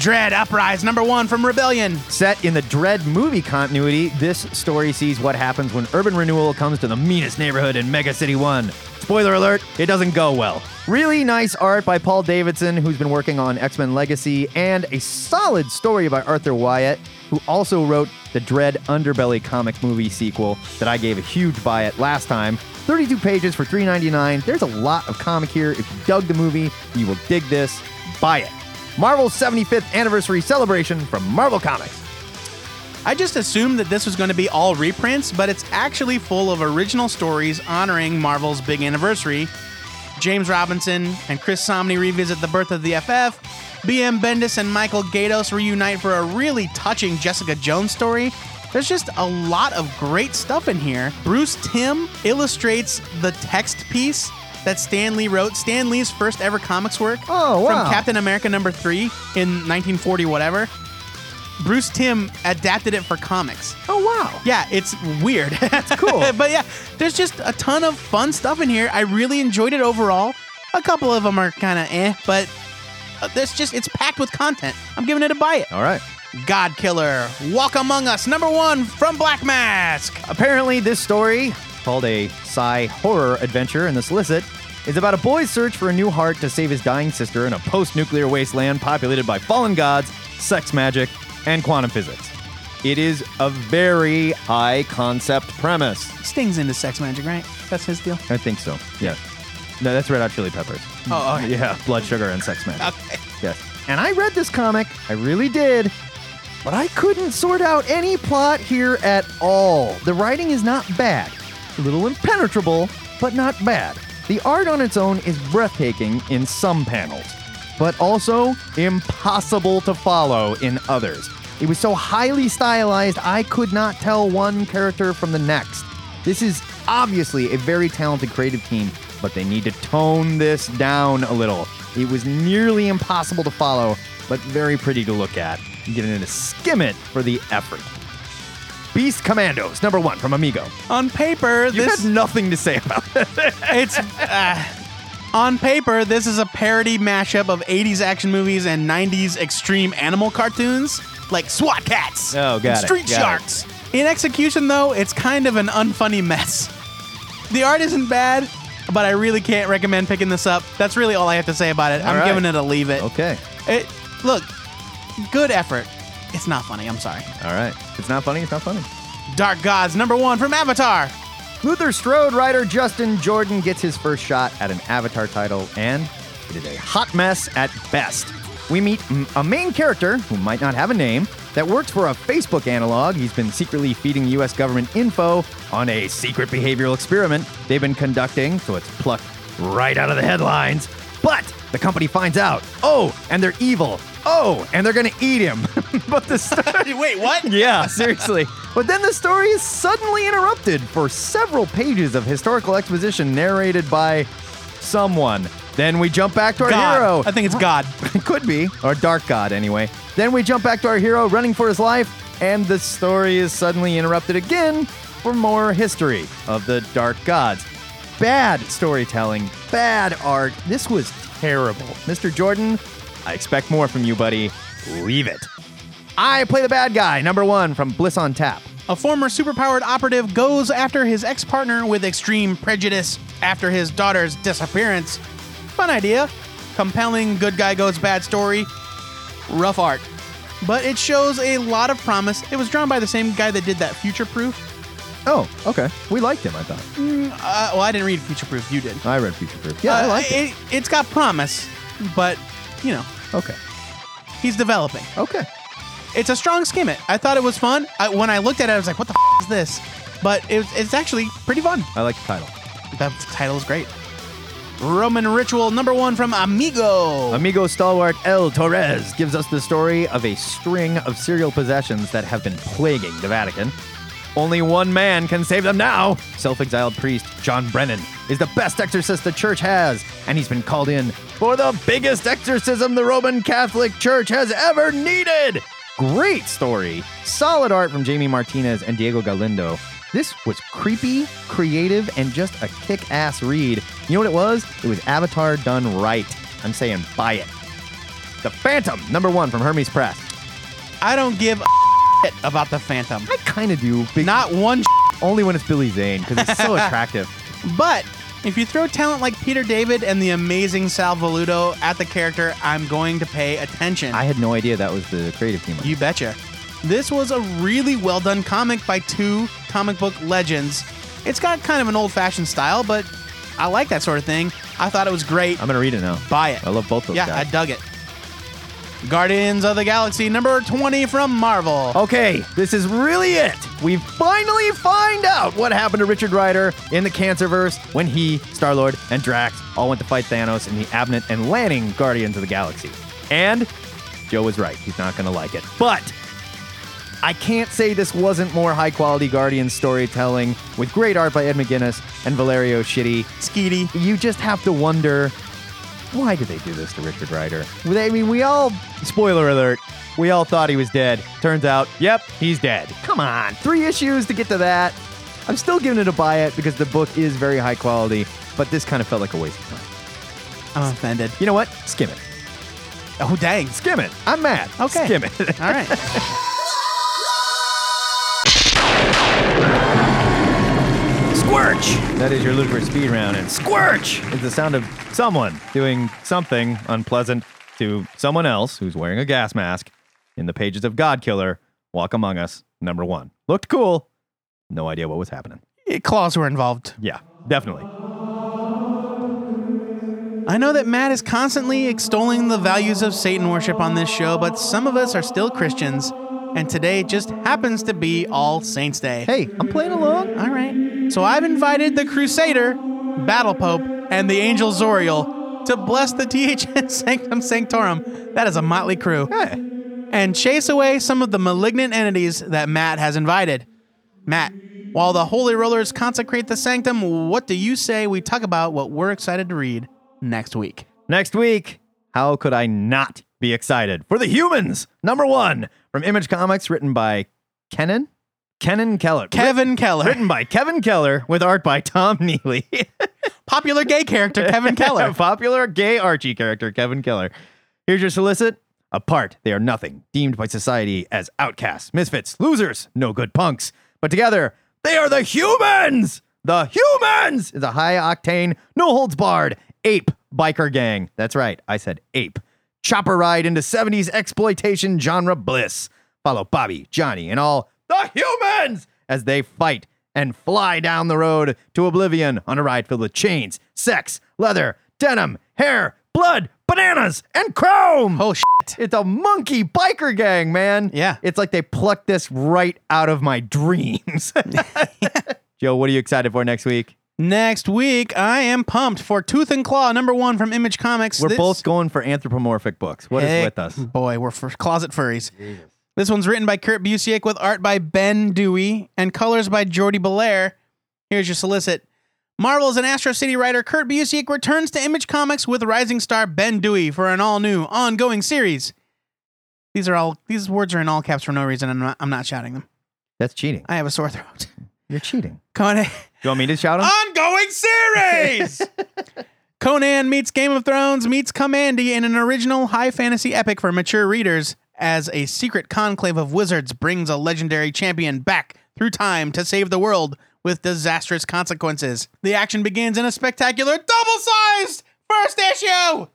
Dredd Uprise number one from Rebellion. Set in the Dredd movie continuity, this story sees what happens when urban renewal comes to the meanest neighborhood in Mega City 1. Spoiler alert, it doesn't go well. Really nice art by Paul Davidson, who's been working on X Men Legacy, and a solid story by Arthur Wyatt, who also wrote the Dredd Underbelly comic movie sequel that I gave a huge buy at last time. 32 pages for $3.99. There's a lot of comic here. If you dug the movie, you will dig this. Buy it. Marvel's 75th anniversary celebration from Marvel Comics. I just assumed that this was going to be all reprints, but it's actually full of original stories honoring Marvel's big anniversary. James Robinson and Chris Samnee revisit the birth of the FF. BM Bendis and Michael Gaydos reunite for a really touching Jessica Jones story. There's just a lot of great stuff in here. Bruce Timm illustrates the text piece that Stan Lee wrote, Stan Lee's first ever comics work Oh, wow. from Captain America number 3 in 1940 whatever. Bruce Timm adapted it for comics. Oh, wow. Yeah, it's weird. (laughs) That's cool. but yeah, there's just a ton of fun stuff in here. I really enjoyed it overall. A couple of them are kind of eh, but uh, there's just it's packed with content. I'm giving it a buy it. All right. God Killer, Walk Among Us, number one from Black Mask. Apparently, this story, called a sci horror adventure in the Solicit, is about a boy's search for a new heart to save his dying sister in a post nuclear wasteland populated by fallen gods, sex magic, and quantum physics. It is a very high concept premise. Sting's into sex magic, right? That's his deal. I think so. Yeah. No, that's Red Hot Chili Peppers. Oh, oh okay. Yeah, blood sugar and sex magic. (laughs) Okay. Yes. And I read this comic, I really did, but I couldn't sort out any plot here at all. The writing is not bad, a little impenetrable, but not bad. The art on its own is breathtaking in some panels, but also impossible to follow in others. It was so highly stylized, I could not tell one character from the next. This is obviously a very talented creative team, but they need to tone this down a little. It was nearly impossible to follow, but very pretty to look at. I'm giving it a skim it for the effort. Beast Commandos, number one from Amigo. On paper, You this had nothing to say about it. it's (laughs) uh, on paper this is a parody mashup of 80s action movies and 90s extreme animal cartoons like SWAT Kats Oh, got and it, street got sharks in execution though it's kind of an unfunny mess the art isn't bad but i really can't recommend picking this up that's really all i have to say about it i'm right. giving it a leave it. okay. it look good effort it's not funny i'm sorry All right. It's not funny, it's not funny. dark gods number one from avatar Luther Strode writer Justin Jordan gets his first shot at an Avatar title, and it is a hot mess at best. We meet a main character who might not have a name that works for a Facebook analog. He's been secretly feeding U.S. government info on a secret behavioral experiment they've been conducting, so it's plucked right out of the headlines. But the company finds out. Oh, and they're evil. Oh, and they're gonna eat him. (laughs) but the story. (laughs) Wait, what? (laughs) Yeah, seriously. But then the story is suddenly interrupted for several pages of historical exposition narrated by someone. Then we jump back to our God. hero. I think it's God. It could be, or Dark God anyway. Then we jump back to our hero running for his life, and the story is suddenly interrupted again for more history of the Dark Gods. Bad storytelling, bad art. This was terrible. Mr. Jordan, I expect more from you, buddy. Leave it. I play the bad guy, number one from Bliss on Tap. A former superpowered operative goes after his ex partner with extreme prejudice after his daughter's disappearance. Fun idea. Compelling good guy goes bad story. Rough art. But it shows a lot of promise. It was drawn by the same guy that did that Future Proof. Oh, okay. We liked him, I thought. Uh, well, I didn't read Future Proof. You did. I read Future Proof. Yeah, I Uh, liked it. it. It's got promise, but, you know, Okay. he's developing. Okay. It's a strong skim it. I thought it was fun. I, when I looked at it, I was like, what the f- is this? But it, it's actually pretty fun. I like the title. The title is great. Roman Ritual number one from Amigo. Amigo stalwart El Torres gives us the story of a string of serial possessions that have been plaguing the Vatican. Only one man can save them now. Self exiled priest John Brennan is the best exorcist the church has, and he's been called in for the biggest exorcism the Roman Catholic Church has ever needed. Great story. Solid art from Jamie Martinez and Diego Galindo. This was creepy, creative, and just a kick ass read. You know what it was? It was Avatar done right. I'm saying buy it. The Phantom, number one from Hermes Press. I don't give a shit about the Phantom. I kind of do, big, Not one only when it's Billy Zane because he's so (laughs) attractive. But if you throw talent like Peter David and the amazing Sal Velluto at the character, I'm going to pay attention. I had no idea that was the creative team. You betcha. This was a really well done comic by two comic book legends. It's got kind of an old fashioned style, but I like that sort of thing. I thought it was great. I'm gonna read it now. Buy it. I love both of those yeah, guys. I dug it. Guardians of the Galaxy number 20 from Marvel. Okay, this is really it. We finally find out what happened to Richard Rider in the Cancerverse when he, Star Lord, and Drax all went to fight Thanos in the Abnett and Lanning Guardians of the Galaxy. And Joe was right. He's not going to like it. But I can't say this wasn't more high quality Guardians storytelling with great art by Ed McGuinness and Valerio Shitty. Skeety. You just have to wonder why did they do this to Richard Rider? I mean, we all, spoiler alert, we all thought he was dead. Turns out, yep, he's dead. Come on, three issues to get to that. I'm still giving it a buy it because the book is very high quality, but this kind of felt like a waste of time. I'm offended. You know what? Skim it. Oh, dang. Skim it. I'm mad. Okay. Skim it. All right. (laughs) Squirch! That is your Lucifer speed round, and squirch is the sound of someone doing something unpleasant to someone else who's wearing a gas mask in the pages of God Killer, Walk Among Us, number one. Looked cool. No idea what was happening. Claws were involved. Yeah, definitely. I know that Matt is constantly extolling the values of Satan worship on this show, but some of us are still Christians, and today just happens to be All Saints Day. Hey, I'm playing along. All right. So I've invited the Crusader, Battle Pope, and the Angel Zoriel to bless the THN Sanctum Sanctorum. That is a motley crew. Hey, And chase away some of the malignant entities that Matt has invited. Matt, while the Holy Rollers consecrate the sanctum, what do you say we talk about what we're excited to read next week? next week, how could I not be excited for the humans? Number one from Image Comics, written by Keenan, Keenan Keller. Kevin Keller. Written by Kevin Keller with art by Tom Neely. (laughs) Popular gay character Kevin (laughs) Keller. Popular gay Archie character Kevin Keller. Here's your solicit. Apart, they are nothing, deemed by society as outcasts, misfits, losers, no good punks. But together, they are the humans! The humans is a high octane, no holds barred, ape biker gang. That's right, I said ape. Chopper ride into 70s exploitation genre bliss. Follow Bobby, Johnny, and all the humans as they fight and fly down the road to oblivion on a ride filled with chains, sex, leather, denim, hair, blood, bananas, and chrome. Oh, shit. It's a monkey biker gang, man. Yeah. It's like they plucked this right out of my dreams. (laughs) Joe, what are you excited for next week? Next week, I am pumped for Tooth and Claw, number one from Image Comics. We're This- both going for anthropomorphic books. What is Heck, with us? Boy, we're for closet furries. This one's written by Kurt Busiek with art by Ben Dewey and colors by Jordie Bellaire. Here's your solicit. Marvel's and Astro City writer Kurt Busiek returns to Image Comics with rising star Ben Dewey for an all-new, ongoing series. These are all these words are in all caps for no reason. and I'm not, I'm not shouting them. That's cheating. I have a sore throat. You're cheating. (laughs) Conan, You want me to shout them? ongoing series. (laughs) Conan meets Game of Thrones meets Kamandi in an original high fantasy epic for mature readers as a secret conclave of wizards brings a legendary champion back through time to save the world with disastrous consequences. The action begins in a spectacular double-sized first issue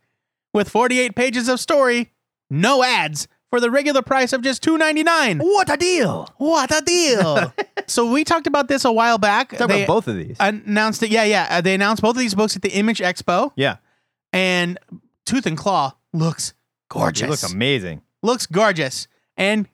with 48 pages of story, no ads, for the regular price of just $2.99. what a deal! What a deal! (laughs) so we talked about this a while back. Talk They- about both of these. announced it. Yeah, yeah. Uh, they announced both of these books at the Image Expo, yeah. and Tooth and Claw looks gorgeous. It looks amazing. Looks gorgeous, and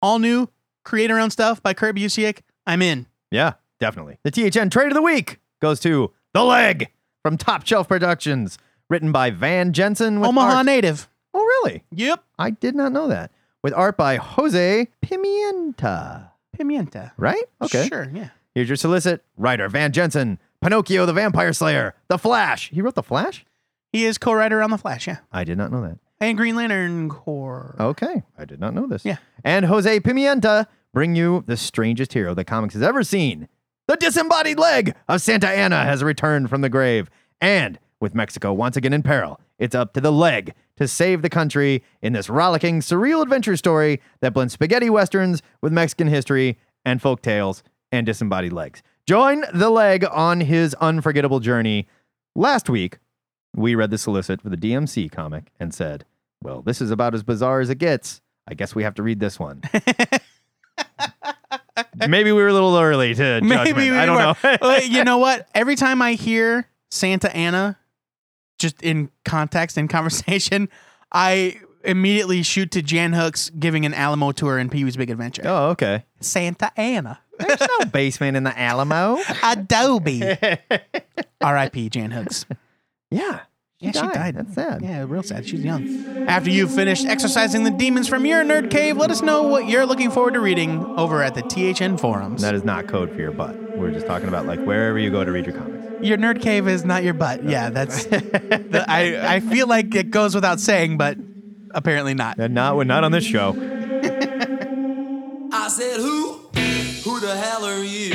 all new creator owned stuff by Kurt Busiek. I'm in. Yeah, definitely. The THN Trade of the Week goes to The Leg from Top Shelf Productions, written by Van Jensen with Omaha art. native. Oh, really? Yep. I did not know that. With art by Jose Pimienta. Pimienta. Right? Okay. Sure. Yeah. Here's your solicit. Writer Van Jensen. Pinocchio the Vampire Slayer. The Flash. He wrote The Flash? He is co-writer on the Flash. Yeah. I did not know that. And Green Lantern Corps. Okay. I did not know this. Yeah. And Jose Pimienta bring you the strangest hero the comics has ever seen. The disembodied leg of Santa Anna has returned from the grave. And with Mexico once again in peril, it's up to the leg to save the country in this rollicking, surreal adventure story that blends spaghetti westerns with Mexican history and folk tales and disembodied legs. Join the leg on his unforgettable journey. Last week, we read the solicit for the DMC comic and said, well, this is about as bizarre as it gets. I guess we have to read this one. (laughs) Maybe we were a little early to Maybe judgment. we I don't were. know. (laughs) You know what? Every time I hear Santa Anna, just in context and conversation, (laughs) I immediately shoot to Jan Hooks giving an Alamo tour in Pee Wee's Big Adventure. oh, okay. Santa Anna. There's no basement in the Alamo. Adobe. R.I.P. Jan Hooks. Yeah. Yeah, she died. That's sad. Yeah, real sad. She's young. After you've finished exercising the demons from your nerd cave, let us know what you're looking forward to reading over at the THN forums. That is not code for your butt. We're just talking about like wherever you go to read your comics. Your nerd cave is not your butt. Yeah, that's. (laughs) the, I I feel like it goes without saying, but apparently not. And not, not on this show. I said, Who? Who the hell are you?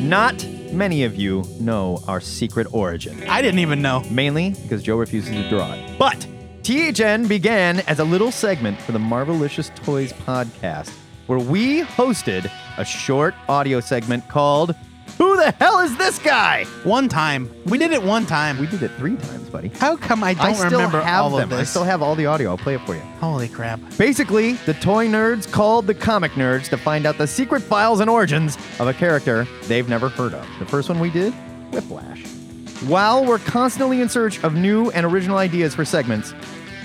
Not many of you know our secret origin. I didn't even know. mainly because Joe refuses to draw it. But THN began as a little segment for the Marvelicious Toys podcast, where we hosted a short audio segment called Who the Hell is This Guy? One time, we did it one time. We did it three times, buddy. How come I don't I still remember have all them. of I this? still have all the audio. I'll play it for you. Holy crap! Basically, the toy nerds called the comic nerds to find out the secret files and origins of a character they've never heard of. The first one we did, Whiplash. While we're constantly in search of new and original ideas for segments,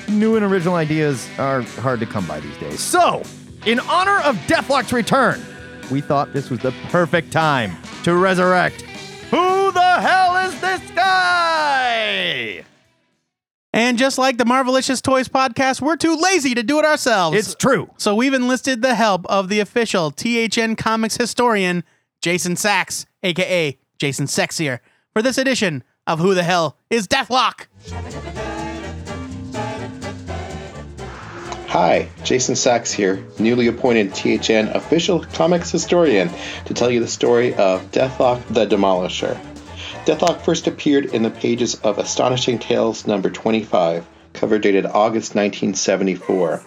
new and original ideas are hard to come by these days. So, in honor of Deathlok's return, we thought this was the perfect time to resurrect Who the hell is this guy? And just like the Marvelicious Toys podcast, we're too lazy to do it ourselves. It's true. So we've enlisted the help of the official THN Comics historian, Jason Sacks, aka Jason Sexier, for this edition of Who the Hell is Deathlok? Hi, Jason Sacks here, newly appointed THN official comics historian, to tell you the story of Deathlok the Demolisher. Deathlok first appeared in the pages of Astonishing Tales number 25, cover dated August 1974.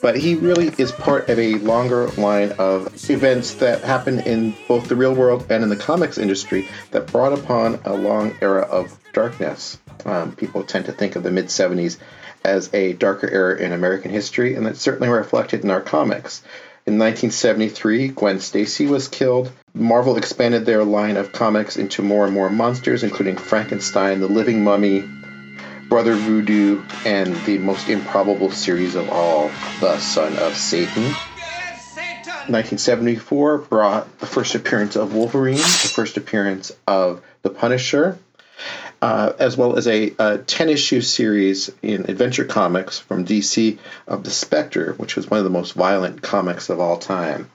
But he really is part of a longer line of events that happened in both the real world and in the comics industry that brought upon a long era of darkness. Um, people tend to think of the mid 70s as a darker era in American history, and that's certainly reflected in our comics. In 1973, Gwen Stacy was killed. Marvel expanded their line of comics into more and more monsters, including Frankenstein, the Living Mummy, Brother Voodoo, and the most improbable series of all, the Son of Satan. 1974 brought the first appearance of Wolverine, the first appearance of the Punisher, uh, as well as a, a 10 issue series in Adventure Comics from DC of The Spectre, which was one of the most violent comics of all time.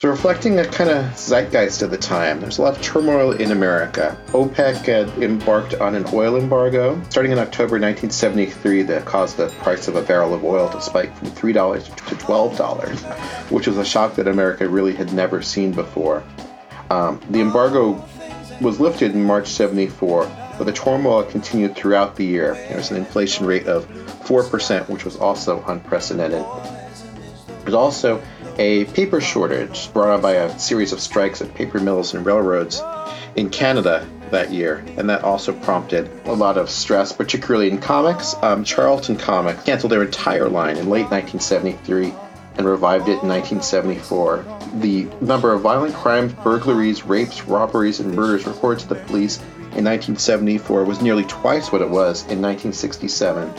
So, reflecting a kind of zeitgeist of the time, there's a lot of turmoil in America. OPEC had embarked on an oil embargo starting in October 1973 that caused the price of a barrel of oil to spike from $3 to $12, which was a shock that America really had never seen before. Um, the embargo was lifted in March 74, but the turmoil continued throughout the year. There was an inflation rate of 4%, which was also unprecedented. There's also a paper shortage brought on by a series of strikes at paper mills and railroads in Canada that year, and that also prompted a lot of stress, particularly in comics. Um, Charlton Comics canceled their entire line in late 1973 and revived it in 1974. The number of violent crimes, burglaries, rapes, robberies, and murders reported to the police in 1974 was nearly twice what it was in 1967.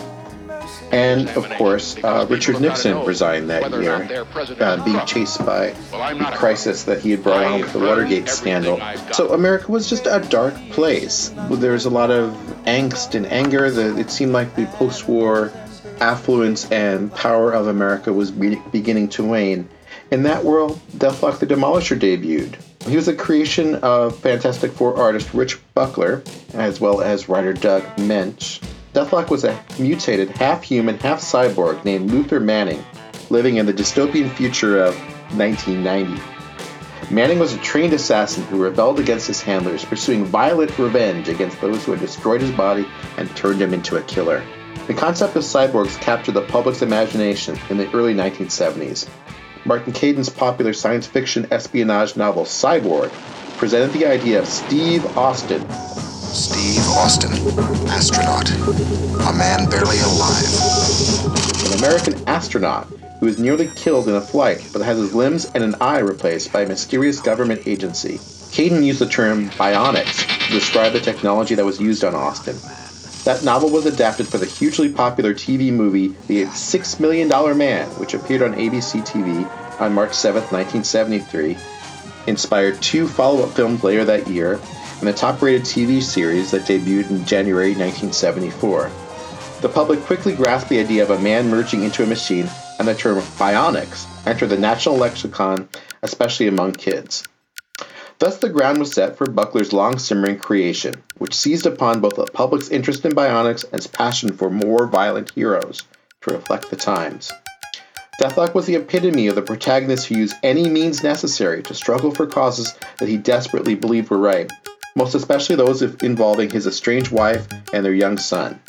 And of course, uh, Richard Nixon resigned that year, uh, being chased by the crisis that he had brought on with the Watergate scandal. So America was just a dark place. There was a lot of angst and anger. The, it seemed like the post-war affluence and power of America was be- beginning to wane. In that world, Deathlok the Demolisher debuted. He was a creation of Fantastic Four artist Rich Buckler, as well as writer Doug Moench. Deathlok was a mutated, half human, half cyborg named Luther Manning, living in the dystopian future of 1990. Manning was a trained assassin who rebelled against his handlers, pursuing violent revenge against those who had destroyed his body and turned him into a killer. The concept of cyborgs captured the public's imagination in the early 1970s. Martin Caidin's popular science fiction espionage novel Cyborg presented the idea of Steve Austin, Steve Austin, astronaut. A man barely alive. an American astronaut who is nearly killed in a flight but has his limbs and an eye replaced by a mysterious government agency. Caden used the term bionics to describe the technology that was used on Austin. That novel was adapted for the hugely popular TV movie The Six Million Dollar Man, which appeared on ABC TV on March 7, 1973, inspired two follow up films later that year, and a top rated TV series that debuted in January 1974. The public quickly grasped the idea of a man merging into a machine, and the term bionics entered the national lexicon, especially among kids. Thus, the ground was set for Buckler's long simmering creation, which seized upon both the public's interest in bionics and its passion for more violent heroes to reflect the times. Deathlok was the epitome of the protagonist who used any means necessary to struggle for causes that he desperately believed were right, most especially those involving his estranged wife and their young son.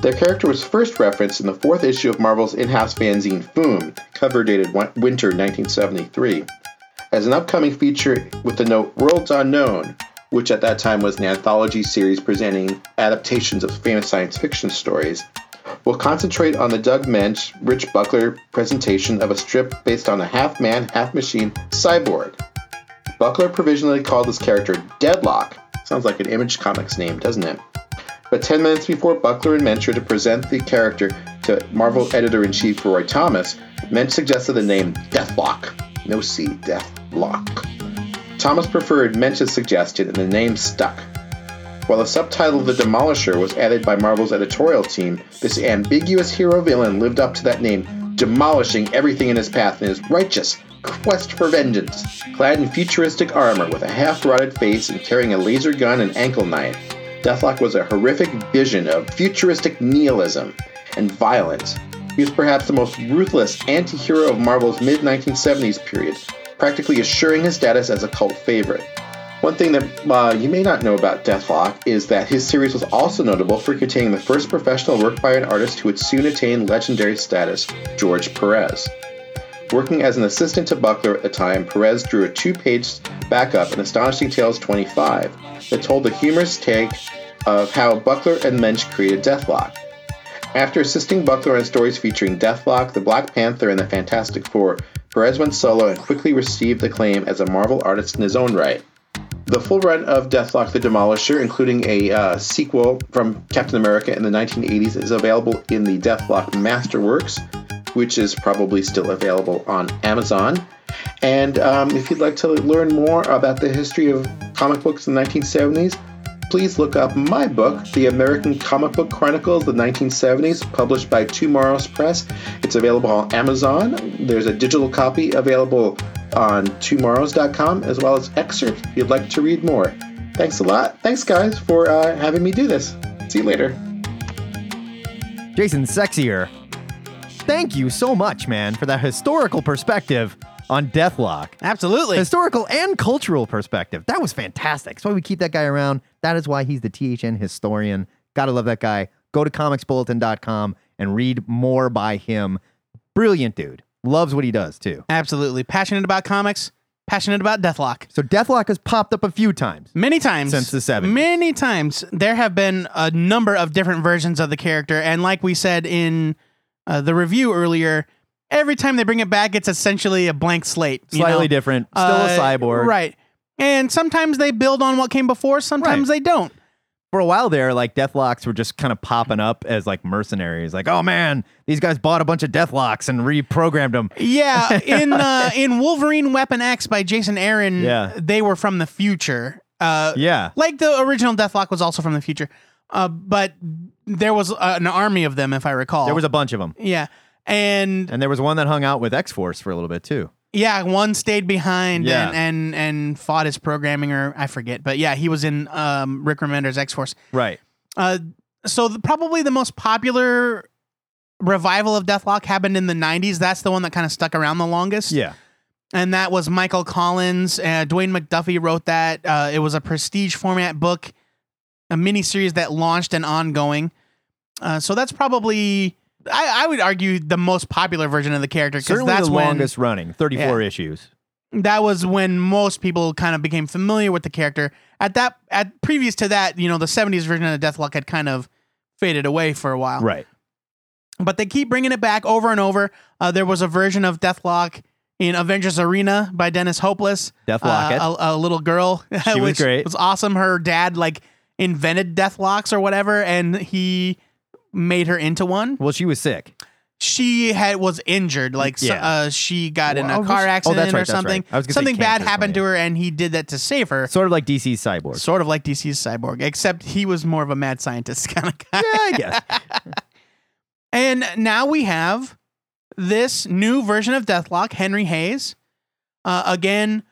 Their character was first referenced in the fourth issue of Marvel's in-house fanzine Foom, cover dated winter 1973, as an upcoming feature with the note Worlds Unknown, which at that time was an anthology series presenting adaptations of famous science fiction stories, will concentrate on the Doug Moench, Rich Buckler presentation of a strip based on a half man, half machine cyborg. Buckler provisionally called this character Deadlock. Sounds like an Image Comics name, doesn't it? But 10 minutes before Buckler and Moench were to present the character to Marvel editor in chief Roy Thomas, Moench suggested the name Deathlok. No C, Deathlok. Thomas preferred Moench's suggestion and the name stuck. While the subtitle The Demolisher was added by Marvel's editorial team, this ambiguous hero villain lived up to that name, demolishing everything in his path in his righteous quest for vengeance. Clad in futuristic armor with a half rotted face and carrying a laser gun and ankle knife, Deathlok was a horrific vision of futuristic nihilism and violence. He was perhaps the most ruthless anti hero of Marvel's mid 1970s period, practically assuring his status as a cult favorite. One thing that uh, you may not know about Deathlok is that his series was also notable for containing the first professional work by an artist who would soon attain legendary status, George Perez. Working as an assistant to Buckler at the time, Perez drew a two page backup in Astonishing Tales 25 that told the humorous take of how Buckler and Moench created Deathlok. After assisting Buckler on stories featuring Deathlok, the Black Panther, and the Fantastic Four, Perez went solo and quickly received acclaim as a Marvel artist in his own right. The full run of Deathlok the Demolisher, including a uh, sequel from Captain America in the 1980s, is available in the Deathlok Masterworks, which is probably still available on Amazon. And um, if you'd like to learn more about the history of comic books in the 1970s, please look up my book, The American Comic Book Chronicles, the 1970s, published by TwoMorrows Press. It's available on Amazon. There's a digital copy available on twomorrows.com, as well as excerpts if you'd like to read more. Thanks a lot. Thanks, guys, for uh, having me do this. See you later. Jason Sexier, thank you so much, man, for that historical perspective on Deathlok. Absolutely. Historical and cultural perspective. That was fantastic. That's why we keep that guy around. That is why he's the THN historian. Gotta love that guy. Go to comicsbulletin.com and read more by him. Brilliant dude. Loves what he does too. Absolutely. Passionate about comics, passionate about Deathlok. So Deathlok has popped up a few times. Many times. Since the 70s. Many times. There have been a number of different versions of the character. And like we said in uh, the review earlier, every time they bring it back, it's essentially a blank slate. you Slightly know? different. Still Uh, a cyborg. Right. And sometimes they build on what came before, sometimes they don't. For a while there, like Deathloks were just kind of popping up as like mercenaries. Like, oh man, these guys bought a bunch of Deathloks and reprogrammed them. Yeah, (laughs) in uh, in Wolverine Weapon X by Jason Aaron, Yeah. they were from the future. Uh, Yeah. like the original Deathlok was also from the future, uh, but there was uh, an army of them, if I recall. There was a bunch of them. yeah, and And there was one that hung out with X Force for a little bit too. yeah, one stayed behind Yeah. and, and and fought his programming, or I forget, but yeah, he was in um, Rick Remender's X Force. Right. Uh, so the, probably the most popular revival of Deathlok happened in the '90s. That's the one that kind of stuck around the longest. Yeah. and that was Michael Collins. Uh, Dwayne McDuffie wrote that. Uh, it was a prestige format book, a miniseries that launched and ongoing. Uh, so that's probably, I, I would argue, the most popular version of the character because Certainly that's the when longest running, 34 Yeah. issues. that was when most people kind of became familiar with the character. At that, at previous to that, you know, the '70s version of Deathlok had kind of faded away for a while Right. but they keep bringing it back over and over. Uh, there was a version of Deathlok in Avengers Arena by Dennis Hopeless. Deathlocket. Uh, a, a little girl. (laughs) She was which great. was awesome. Her dad like invented Deathloks or whatever, and he made her into one. Well, she was sick. She had was injured, like so- Yeah. uh, she got in Well, a was car she- oh, accident that's right, or that's something. right. I was gonna say Something bad cancer happened to something. her, and he did that to save her. Sort of like DC's Cyborg. Sort of like DC's Cyborg, except he was more of a mad scientist (laughs) kind of guy. yeah, I guess. (laughs) And now we have this new version of Deathlok, Henry Hayes. Uh, again,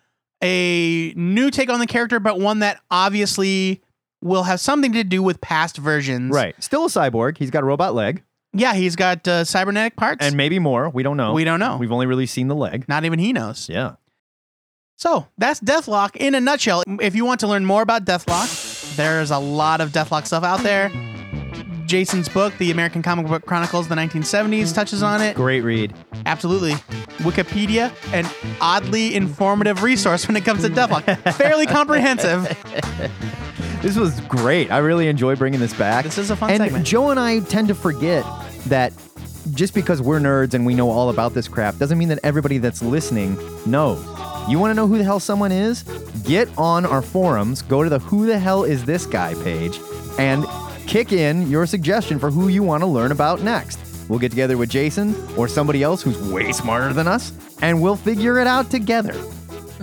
a new take on the character, but one that obviously will have something to do with past versions. right. Still a cyborg. He's got a robot leg Yeah, he's got uh, cybernetic parts. and maybe more. We don't know. We don't know. We've only really seen the leg. Not even he knows. Yeah. So that's Deathlok in a nutshell. If you want to learn more about Deathlok, there's a lot of Deathlok stuff out there. Jason's book, The American Comic Book Chronicles, the 1970s, touches on it. Great read. Absolutely. Wikipedia, an oddly informative resource when it comes to Deathlok. (laughs) Fairly comprehensive. (laughs) This was great. I really enjoy bringing this back. This is a fun and segment. Joe and I tend to forget that just because we're nerds and we know all about this crap doesn't mean that everybody that's listening knows. You want to know who the hell someone is? Get on our forums, go to the Who the Hell Is This Guy page, and kick in your suggestion for who you want to learn about next. We'll get together with Jason or somebody else who's way smarter than us, and we'll figure it out together.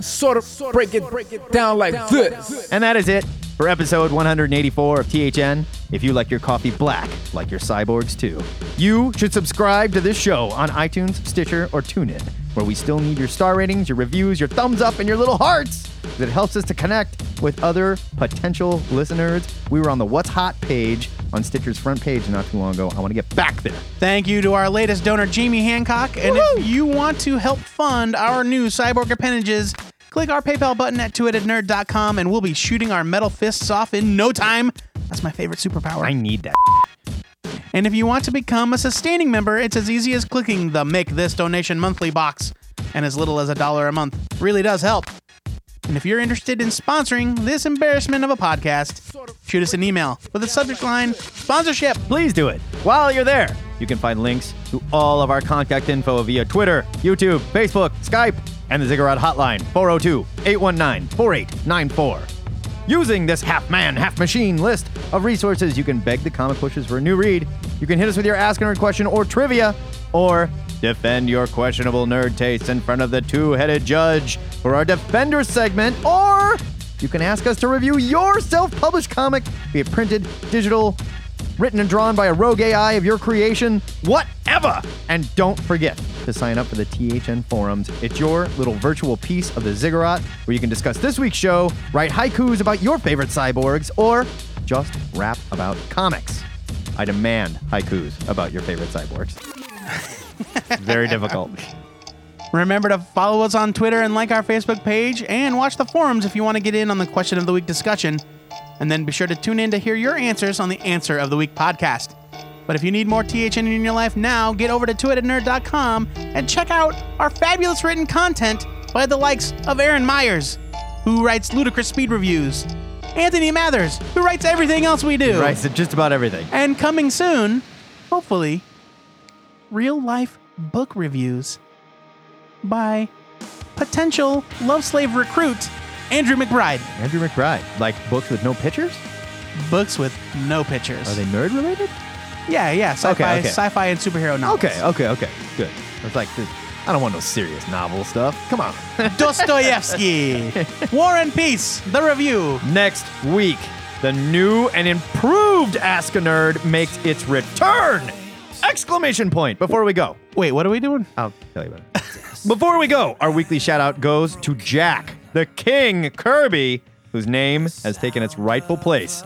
Sort of break it, break it down like this. And that is it for episode 184 of THN. If you like your coffee black, like your cyborgs too, you should subscribe to this show on iTunes, Stitcher, or TuneIn, where we still need your star ratings, your reviews, your thumbs up, and your little hearts. That helps us to connect with other potential listeners. We were on the What's Hot page on Stitcher's front page not too long ago. I want to get back there. Thank you to our latest donor, Jamie Hancock. And if you want to help fund our new cyborg appendages, click our PayPal button at twoheadednerd.com and we'll be shooting our metal fists off in no time. That's my favorite superpower. I need that. And if you want to become a sustaining member, it's as easy as clicking the Make This Donation Monthly box. And as little as a dollar a month really does help. And if you're interested in sponsoring this embarrassment of a podcast, shoot us an email with the subject line sponsorship. Please do it while you're there. You can find links to all of our contact info via Twitter, YouTube, Facebook, Skype, and the Ziggurat hotline 402 819 4894. Using this half man, half machine list of resources, you can beg the comic pushers for a new read. You can hit us with your Ask Nerd question or trivia, or defend your questionable nerd tastes in front of the two headed judge for our Defender segment, or you can ask us to review your self published comic, be it printed, digital, written and drawn by a rogue AI of your creation, whatever. And don't forget to sign up for the THN forums. It's your little virtual piece of the ziggurat where you can discuss this week's show, write haikus about your favorite cyborgs, or just rap about comics. I demand haikus about your favorite cyborgs. (laughs) (laughs) Very difficult. Remember to follow us on Twitter and like our Facebook page, and watch the forums if you want to get in on the question of the week discussion. And then be sure to tune in to hear your answers on the Answer of the Week podcast. But if you need more THN in your life now, get over to twoheadednerd.com and check out our fabulous written content by the likes of Aaron Myers, who writes ludicrous speed reviews, Anthony Mathers, who writes everything else we do, Right, so just about everything. and coming soon, hopefully, real life book reviews by potential love slave recruit Andrew McBride. Andrew McBride. Like books with no pictures? Books with no pictures. Are they nerd related? Yeah, yeah, sci-fi, Okay, okay. sci-fi and superhero novels. Okay, okay, okay. Good. It's like, this- I don't want no serious novel stuff. Come on. (laughs) Dostoevsky, War and Peace, the review. Next week, the new and improved Ask a Nerd makes its return! Exclamation point before we go. Wait, what are we doing? I'll tell you about it. (laughs) Before we go, our weekly shout out goes to Jack, the King Kirby, whose name has taken its rightful place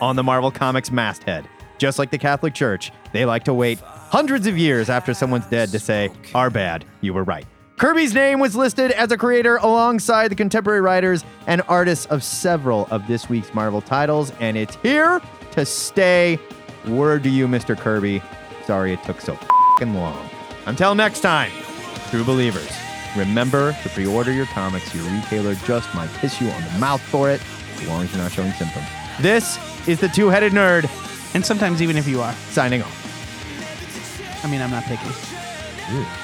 on the Marvel Comics masthead. Just like the Catholic Church, they like to wait hundreds of years after someone's dead to say, Our bad, you were right. Kirby's name was listed as a creator alongside the contemporary writers and artists of several of this week's Marvel titles, and it's here to stay. Word to you, Mr. Kirby. Sorry it took so fing long. Until next time, true believers, remember to pre order your comics. Your retailer just might kiss you on the mouth for it, as long as you're not showing symptoms. This is the Two Headed Nerd And sometimes even if you are. signing off. I mean, I'm not picky.